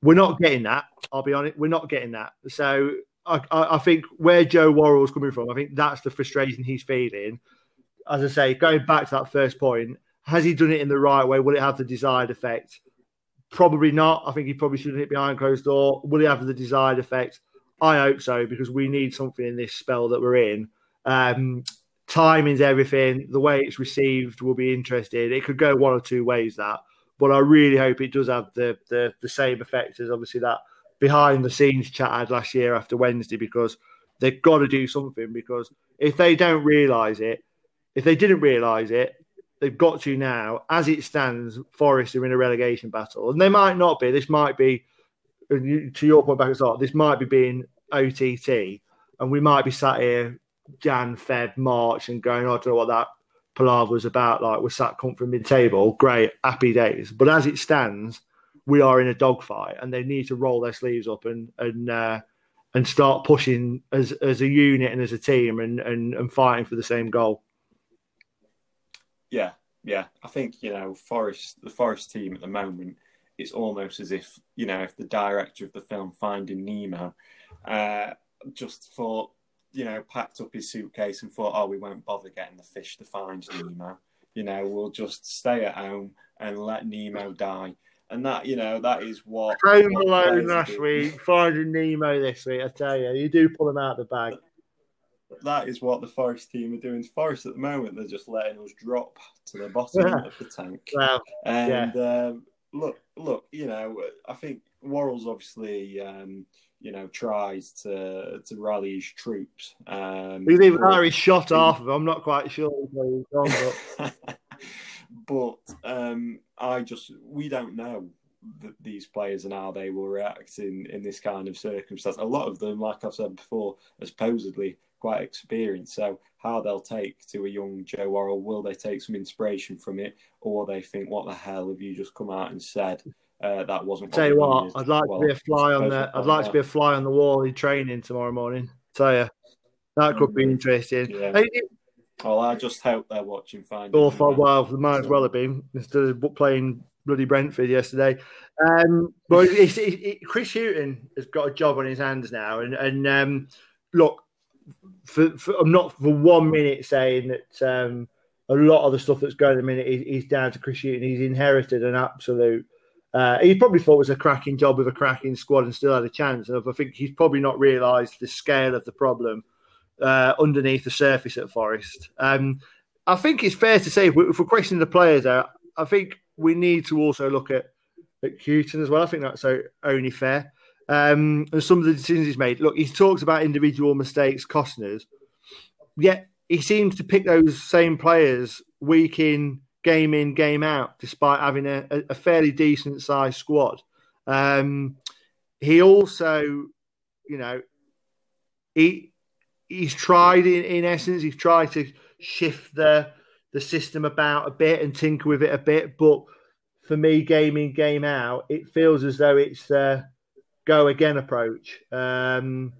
We're not getting that. I'll be honest. We're not getting that. So I, I, I think where Joe Worrall's coming from, I think that's the frustration he's feeling. As I say, going back to that first point, has he done it in the right way? Will it have the desired effect? Probably not. I think he probably should hit behind closed door. Will he have the desired effect? I hope so because we need something in this spell that we're in. Um, timing's everything. The way it's received will be interesting. It could go one or two ways that, but I really hope it does have the the, the same effect as obviously that behind the scenes chat I had last year after Wednesday because they've got to do something because if they don't realise it, if they didn't realise it, they've got to now. As it stands, Forest are in a relegation battle, and they might not be. This might be, to your point back at the start, this might be being OTT, and we might be sat here Jan, Feb, March, and going, oh, I don't know what that palaver was about. Like we're sat comfort mid-table, great, happy days. But as it stands, we are in a dogfight, and they need to roll their sleeves up and and uh, and start pushing as as a unit and as a team, and and, and fighting for the same goal. Yeah, yeah. I think you know Forest, the Forest team at the moment, it's almost as if you know if the director of the film Finding Nemo uh, just thought you know packed up his suitcase and thought, oh, we won't bother getting the fish to find Nemo. You know, we'll just stay at home and let Nemo die. and that you know that is what Home Alone last do. week, Finding Nemo this week. I tell you, you do pull them out of the bag. That is what the Forest team are doing. Forest at the moment, they're just letting us drop to the bottom of the tank. And um, look, look, you know, I think Worrall's obviously, um, you know, tries to to rally his troops. Um, he's even but- Irish shot off of. I'm not quite sure. he's gone, but- but um, I just we don't know th- these players and how they will react in, in this kind of circumstance. A lot of them, like I've said before, are supposedly quite experienced. So how they'll take to a young Joe Worrall, will they take some inspiration from it, or they think, "What the hell have you just come out and said?" Uh, that wasn't. Tell you what. I'd like Well, to be a fly on the. I'd like to be a fly on the wall in training tomorrow morning. Tell you, that could be Mm. interesting. Yeah. Hey, Well, I just hope they're watching Fine. Or for well, might as well have been instead of playing bloody Brentford yesterday. Um, but it's, it, it, Chris Hughton has got a job on his hands now, and and um, look, for, for, I'm not for one minute saying that um, a lot of the stuff that's going at the minute is, is down to Chris Hughton. He's inherited an absolute. Uh, he probably thought it was a cracking job with a cracking squad and still had a chance. And I think he's probably not realised the scale of the problem uh, underneath the surface at Forest. Um, I think it's fair to say if, we, if we're questioning the players out, I think we need to also look at at Hughton as well. I think that's only fair. Um, and some of the decisions he's made. Look, he talks about individual mistakes costing us, yet he seems to pick those same players week in, game in, game out, despite having a, a, fairly decent sized squad. Um, he also, you know, he he's tried in, in essence, he's tried to shift the the system about a bit and tinker with it a bit, but for me, game in, game out, it feels as though it's the go again approach. Um,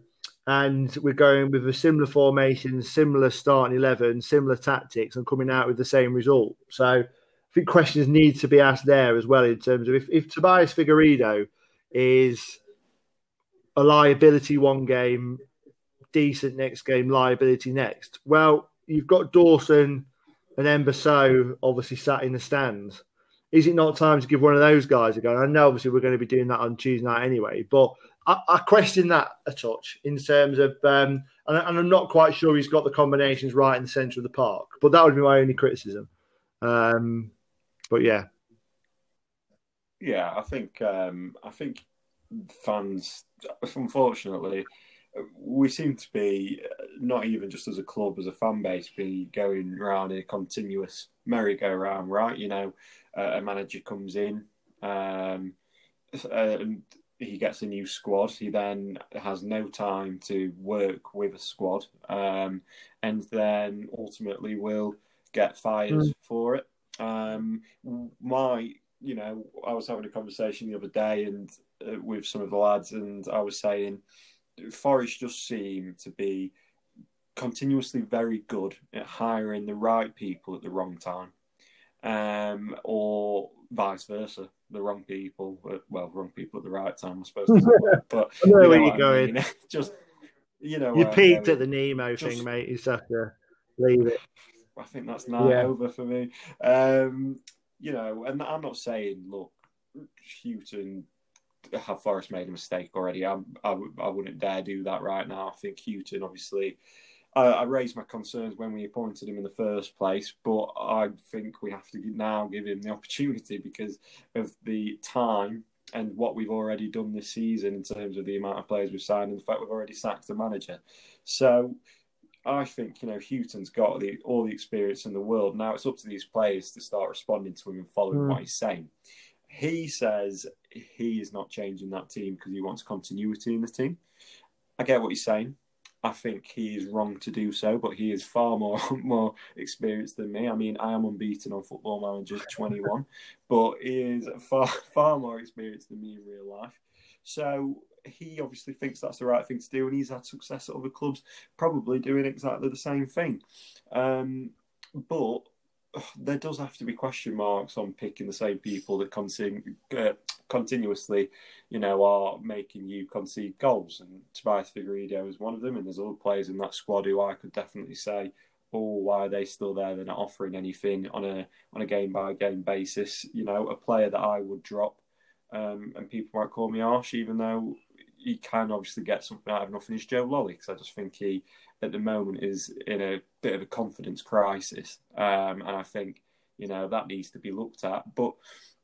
and we're going with a similar formation, similar starting 11, similar tactics, and coming out with the same result. So I think questions need to be asked there as well in terms of if, if Tobias Figueiredo is a liability one game, decent next game, liability next. Well, you've got Dawson and Mbe Soh obviously sat in the stands. Is it not time to give one of those guys a go? I know obviously we're going to be doing that on Tuesday night anyway, but I, I question that a touch in terms of, um, and, and, I'm not quite sure he's got the combinations right in the centre of the park. But that would be my only criticism. Um, but yeah, Yeah, I think um, I think fans, unfortunately, we seem to be not even just as a club, as a fan base, be going around in a continuous merry-go-round, right? You know, uh, a manager comes in, um, and he gets a new squad. He then has no time to work with a squad, um, and then ultimately will get fired Mm. for it. Um, my, you know, I was having a conversation the other day and uh, with some of the lads, and I was saying Forest just seem to be continuously very good at hiring the right people at the wrong time, um, or vice versa, the wrong people, at, well, wrong people at the right time, I suppose. but I know you where know you're going. mean. just you know, You where peaked at the Nemo Just- thing, mate. You just have to leave it. I think that's now Yeah. over for me. Um, you know, and I'm not saying, look, Hughton have Forest made a mistake already. I'm, I, I wouldn't dare do that right now. I think Hughton, obviously, I, I raised my concerns when we appointed him in the first place, but I think we have to now give him the opportunity because of the time and what we've already done this season in terms of the amount of players we've signed and the fact we've already sacked the manager. So I think you know Hughton's got the, all the experience in the world. Now it's up to these players to start responding to him and following Mm. what he's saying. He says he is not changing that team because he wants continuity in the team. I get what he's saying. I think he is wrong to do so, but he is far more more experienced than me. I mean, I am unbeaten on Football Manager 21, but he is far far more experienced than me in real life. So he obviously thinks that's the right thing to do, and he's had success at other clubs, probably doing exactly the same thing. Um, but there does have to be question marks on picking the same people that continu- uh, continuously, you know, are making you concede goals. And Tobias Figueiredo is one of them, and there's other players in that squad who I could definitely say, oh, why are they still there? They're not offering anything on a on a game by game basis. You know, a player that I would drop um, and people might call me harsh, even though he can obviously get something out of nothing. Is Joe Lolley because I just think he at the moment is in a bit of a confidence crisis, um, and I think you know that needs to be looked at. But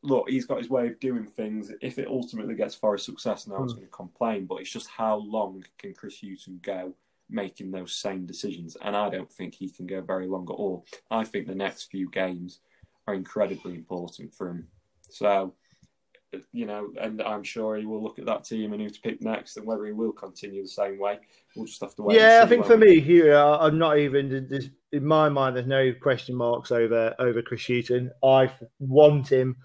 look, he's got his way of doing things. If it ultimately gets Forest success, no one's mm. going to complain. But it's just how long can Chris Hughton go making those same decisions? And I don't think he can go very long at all. I think the next few games are incredibly important for him. So, you know, and I'm sure he will look at that team and who to pick next, and whether he will continue the same way, we'll just have to wait. Yeah, I think for me here, I'm not even. In my mind, there's no question marks over over Chris Hughton. I want him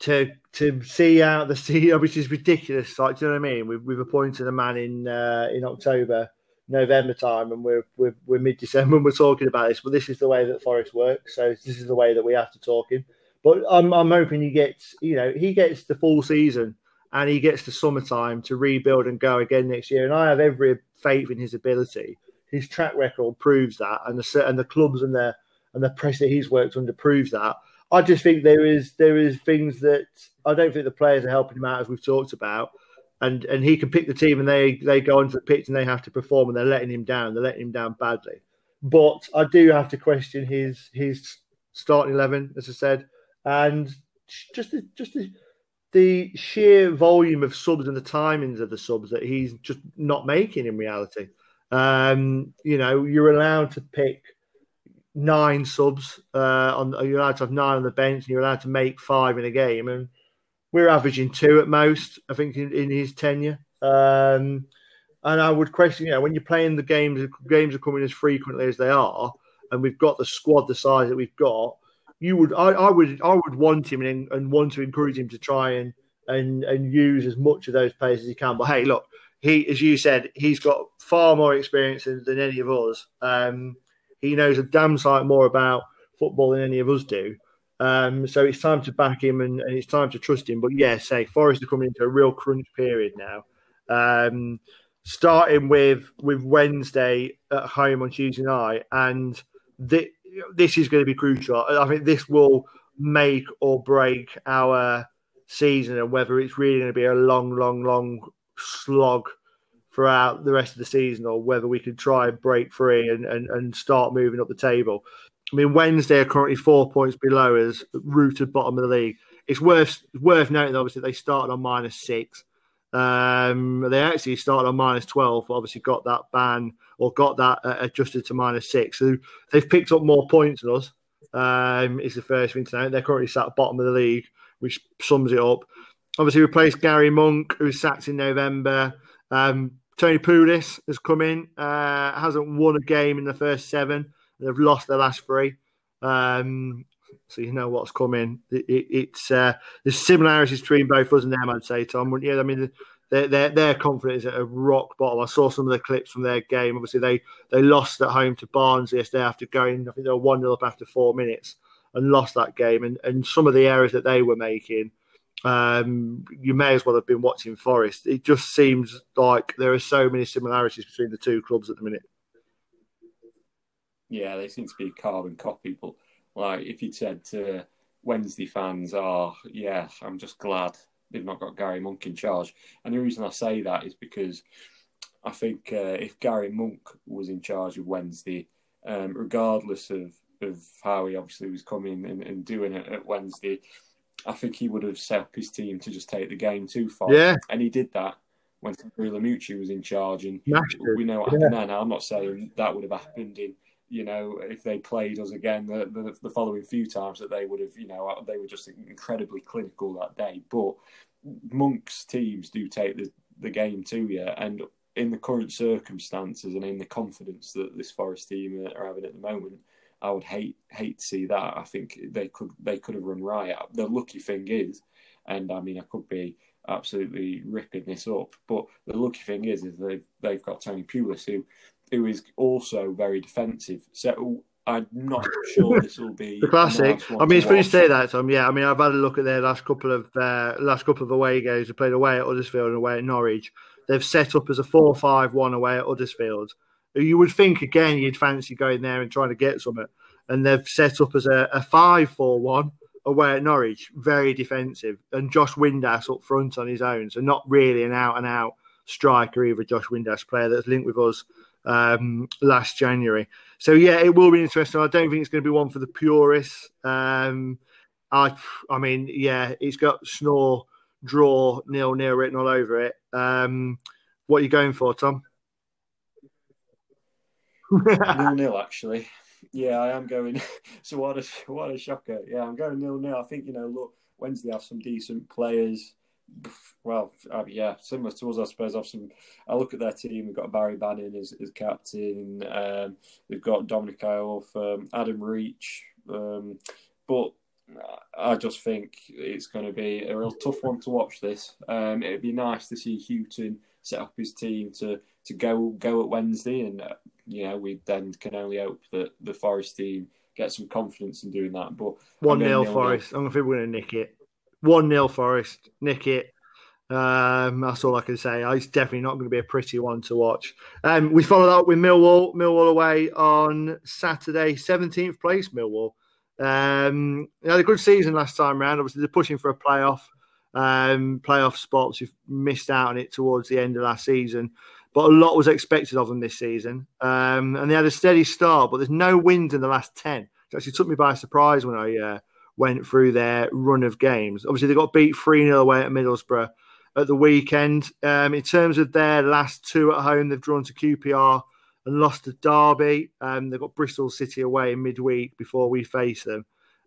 to to see out the season, which is ridiculous. Like, do you know what I mean? We've, we've appointed a man in uh, in October, November time, and we're we're, we're mid December and we're talking about this. But this is the way that Forest works. So this is the way that we have to talk him. But I'm I'm hoping he gets you know he gets the full season and he gets the summertime to rebuild and go again next year. And I have every faith in his ability. His track record proves that, and the and the clubs and the and the press that he's worked under proves that. I just think there is there is things that I don't think the players are helping him out as we've talked about, and and he can pick the team and they they go onto the pitch and they have to perform and they're letting him down. They're letting him down badly. But I do have to question his his starting eleven, as I said, and just the, just the, the sheer volume of subs and the timings of the subs that he's just not making in reality. Um, you know, you're allowed to pick nine subs uh, on. You're allowed to have nine on the bench, and you're allowed to make five in a game, and we're averaging two at most. I think in, in his tenure. Um, and I would question, you know, when you're playing the games, games are coming as frequently as they are, and we've got the squad the size that we've got. You would, I, I would, I would want him and, and want to encourage him to try and and and use as much of those players as he can. But hey, look, he, as you said, he's got far more experience than, than any of us. Um, he knows a damn sight more about football than any of us do. Um, so it's time to back him and, and, it's time to trust him. But yeah, say Forest are coming into a real crunch period now. Um, starting with with Wednesday at home on Tuesday night, and th- this is going to be crucial. I think this will make or break our season, and whether it's really going to be a long, long, long slog throughout the rest of the season or whether we could try and break free and, and, and start moving up the table. I mean, Wednesday are currently four points below us, rooted bottom of the league. It's worth worth noting, obviously, they started on minus six. Um, they actually started on minus 12, but obviously got that ban or got that uh, adjusted to minus six. So they've picked up more points than us. Um, is the first thing to note. They're currently sat bottom of the league, which sums it up. Obviously, replaced Gary Monk, who was sacked in November. Um, Tony Pulis has come in, uh, hasn't won a game in the first seven. They've lost their last three. Um, so you know what's coming. It, it, it's uh, there's similarities between both of us and them, I'd say, Tom. Yeah, I mean, their their, their confidence at a rock bottom. I saw some of the clips from their game. Obviously, they they lost at home to Barnes yesterday after going. I think they were one 0 up after four minutes and lost that game. And and some of the errors that they were making um, you may as well have been watching Forest. It just seems like there are so many similarities between the two clubs at the minute. Yeah, they seem to be carbon copy. But like, if you'd said to Wednesday fans, "Oh, yeah, I'm just glad they've not got Gary Monk in charge," and the reason I say that is because I think uh, if Gary Monk was in charge of Wednesday, um, regardless of of how he obviously was coming and, and doing it at Wednesday, I think he would have set up his team to just take the game too far. Yeah. And he did that when Lamouchi was in charge. And we know what happened yeah. then. I'm not saying that would have happened in, you know, if they played us again the, the, the, following few times that they would have, you know, uh, they were just incredibly clinical that day. But Monk's teams do take the, the game to you. And in the current circumstances and in the confidence that this Forest team are having at the moment, I would hate hate to see that. I think they could they could have run riot. The lucky thing is, and I mean I could be absolutely ripping this up, but the lucky thing is is they've they've got Tony Pulis who who is also very defensive. So I'm not sure this will be the classic. I mean, it's funny to say that, Tom. Yeah, I mean, I've had a look at their last couple of uh, last couple of away games. They played away at Huddersfield and away at Norwich. They've set up as a four-five-one away at Huddersfield you would think again you'd fancy going there and trying to get something. And they've set up as a, a five four one away at Norwich, very defensive, and Josh Windass up front on his own. So not really an out and out striker either. Josh Windass player that's linked with us um, last January. So yeah, it will be interesting. I don't think it's going to be one for the purists. Um, I, I mean, yeah, it's got snore, draw, nil nil written all over it. Um, what are you going for, Tom? nil nil, actually. Yeah, I am going. so what a what a shocker! Yeah, I'm going nil nil. I think you know, look, Wednesday have some decent players. Well, uh, yeah, similar to us, I suppose. I look at their team. We've got Barry Bannan as, as captain. Um, we've got Dominic Iorfa, um, Adam Reach, um, but I just think it's going to be a real tough one to watch. This. Um, it'd be nice to see Hughton set up his team to to go go at Wednesday, and uh, you know we then can only hope that the Forest team get some confidence in doing that. But one 0 Forest. I'm think we're going to nick it. One 0 Forest, nick it. Um, that's all I can say. It's definitely not going to be a pretty one to watch. Um, we followed up with Millwall, Millwall away on Saturday, 17th place. Millwall. Um, they had a good season last time round. Obviously, they're pushing for a playoff um, playoff spots. You've missed out on it towards the end of last season, but a lot was expected of them this season. Um, and they had a steady start, but there's no wins in the last 10. It actually took me by surprise when I uh, went through their run of games. Obviously, they got beat 3 0 away at Middlesbrough at the weekend. Um, in terms of their last two at home, they've drawn to QPR and lost to Derby. Um, they've got Bristol City away in midweek before we face them.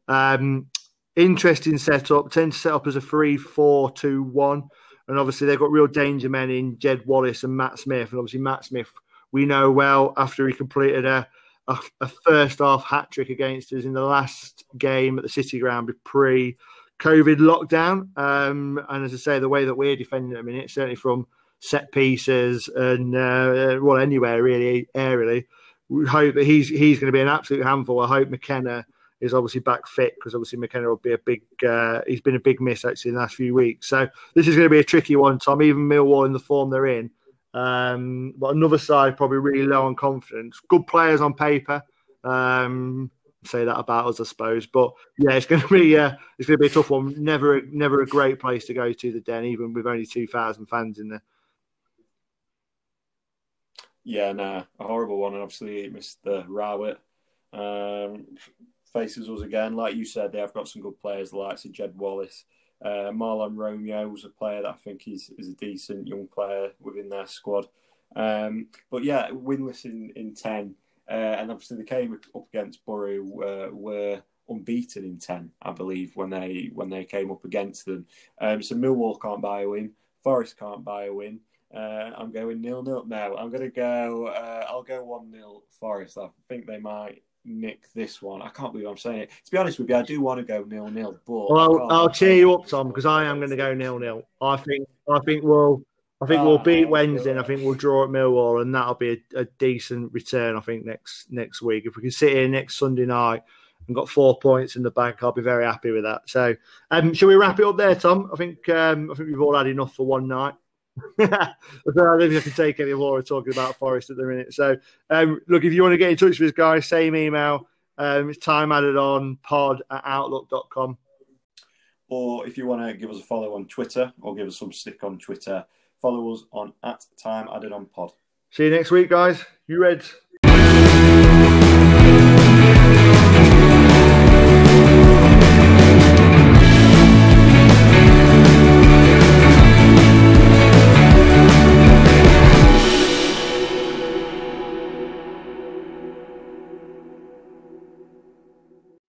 Um, interesting setup. Tend to set up as a 3 4 2 1. And obviously, they've got real danger men in Jed Wallace and Matt Smith. And obviously, Matt Smith, we know well after he completed a, a, a first half hat trick against us in the last game at the City Ground pre COVID lockdown. Um, and as I say, the way that we're defending at in it, certainly from set pieces and uh, well, anywhere really, aerially, we hope that he's he's going to be an absolute handful. I hope McKenna is obviously back fit because obviously McKenna will be a big. Uh, he's been a big miss actually in the last few weeks. So this is going to be a tricky one, Tom. Even Millwall in the form they're in, um, but another side probably really low on confidence. Good players on paper. Um, say that about us, I suppose. But yeah, it's going to be uh, it's going to be a tough one. Never, never a great place to go to the Den, even with only two thousand fans in there. Yeah, nah, a horrible one, and obviously Mr. Rowett. Um, faces us again. Like you said, they have got some good players, the likes of Jed Wallace. Uh, Mahlon Romeo was a player that I think is, is a decent young player within their squad. Um, but yeah, winless in, in 10. Uh, and obviously, they came up against Borough, uh, were unbeaten in 10, I believe, when they when they came up against them. Um, so Millwall can't buy a win, Forest can't buy a win. Uh, I'm going nil nil now. I'm going to go. Uh, I'll go one nil Forest. I think they might nick this one. I can't believe I'm saying it. To be honest with you, I do want to go nil nil, but well, I'll cheer you up, Tom, because I am going to go nil nil. I think I think we'll I think we'll beat Wednesday, and I think we'll draw at Millwall, and that'll be a, a, decent return. I think next next week, if we can sit here next Sunday night and got four points in the bank, I'll be very happy with that. So, um, shall we wrap it up there, Tom? I think um, I think we've all had enough for one night. I don't think I can take any more talking about Forest at the minute. So, um, look, if you want to get in touch with us, guys, same email. Um, it's time added on pod at outlook.com. Or if you want to give us a follow on Twitter or give us some stick on Twitter, follow us on at time added on pod. See you next week, guys. You Reds.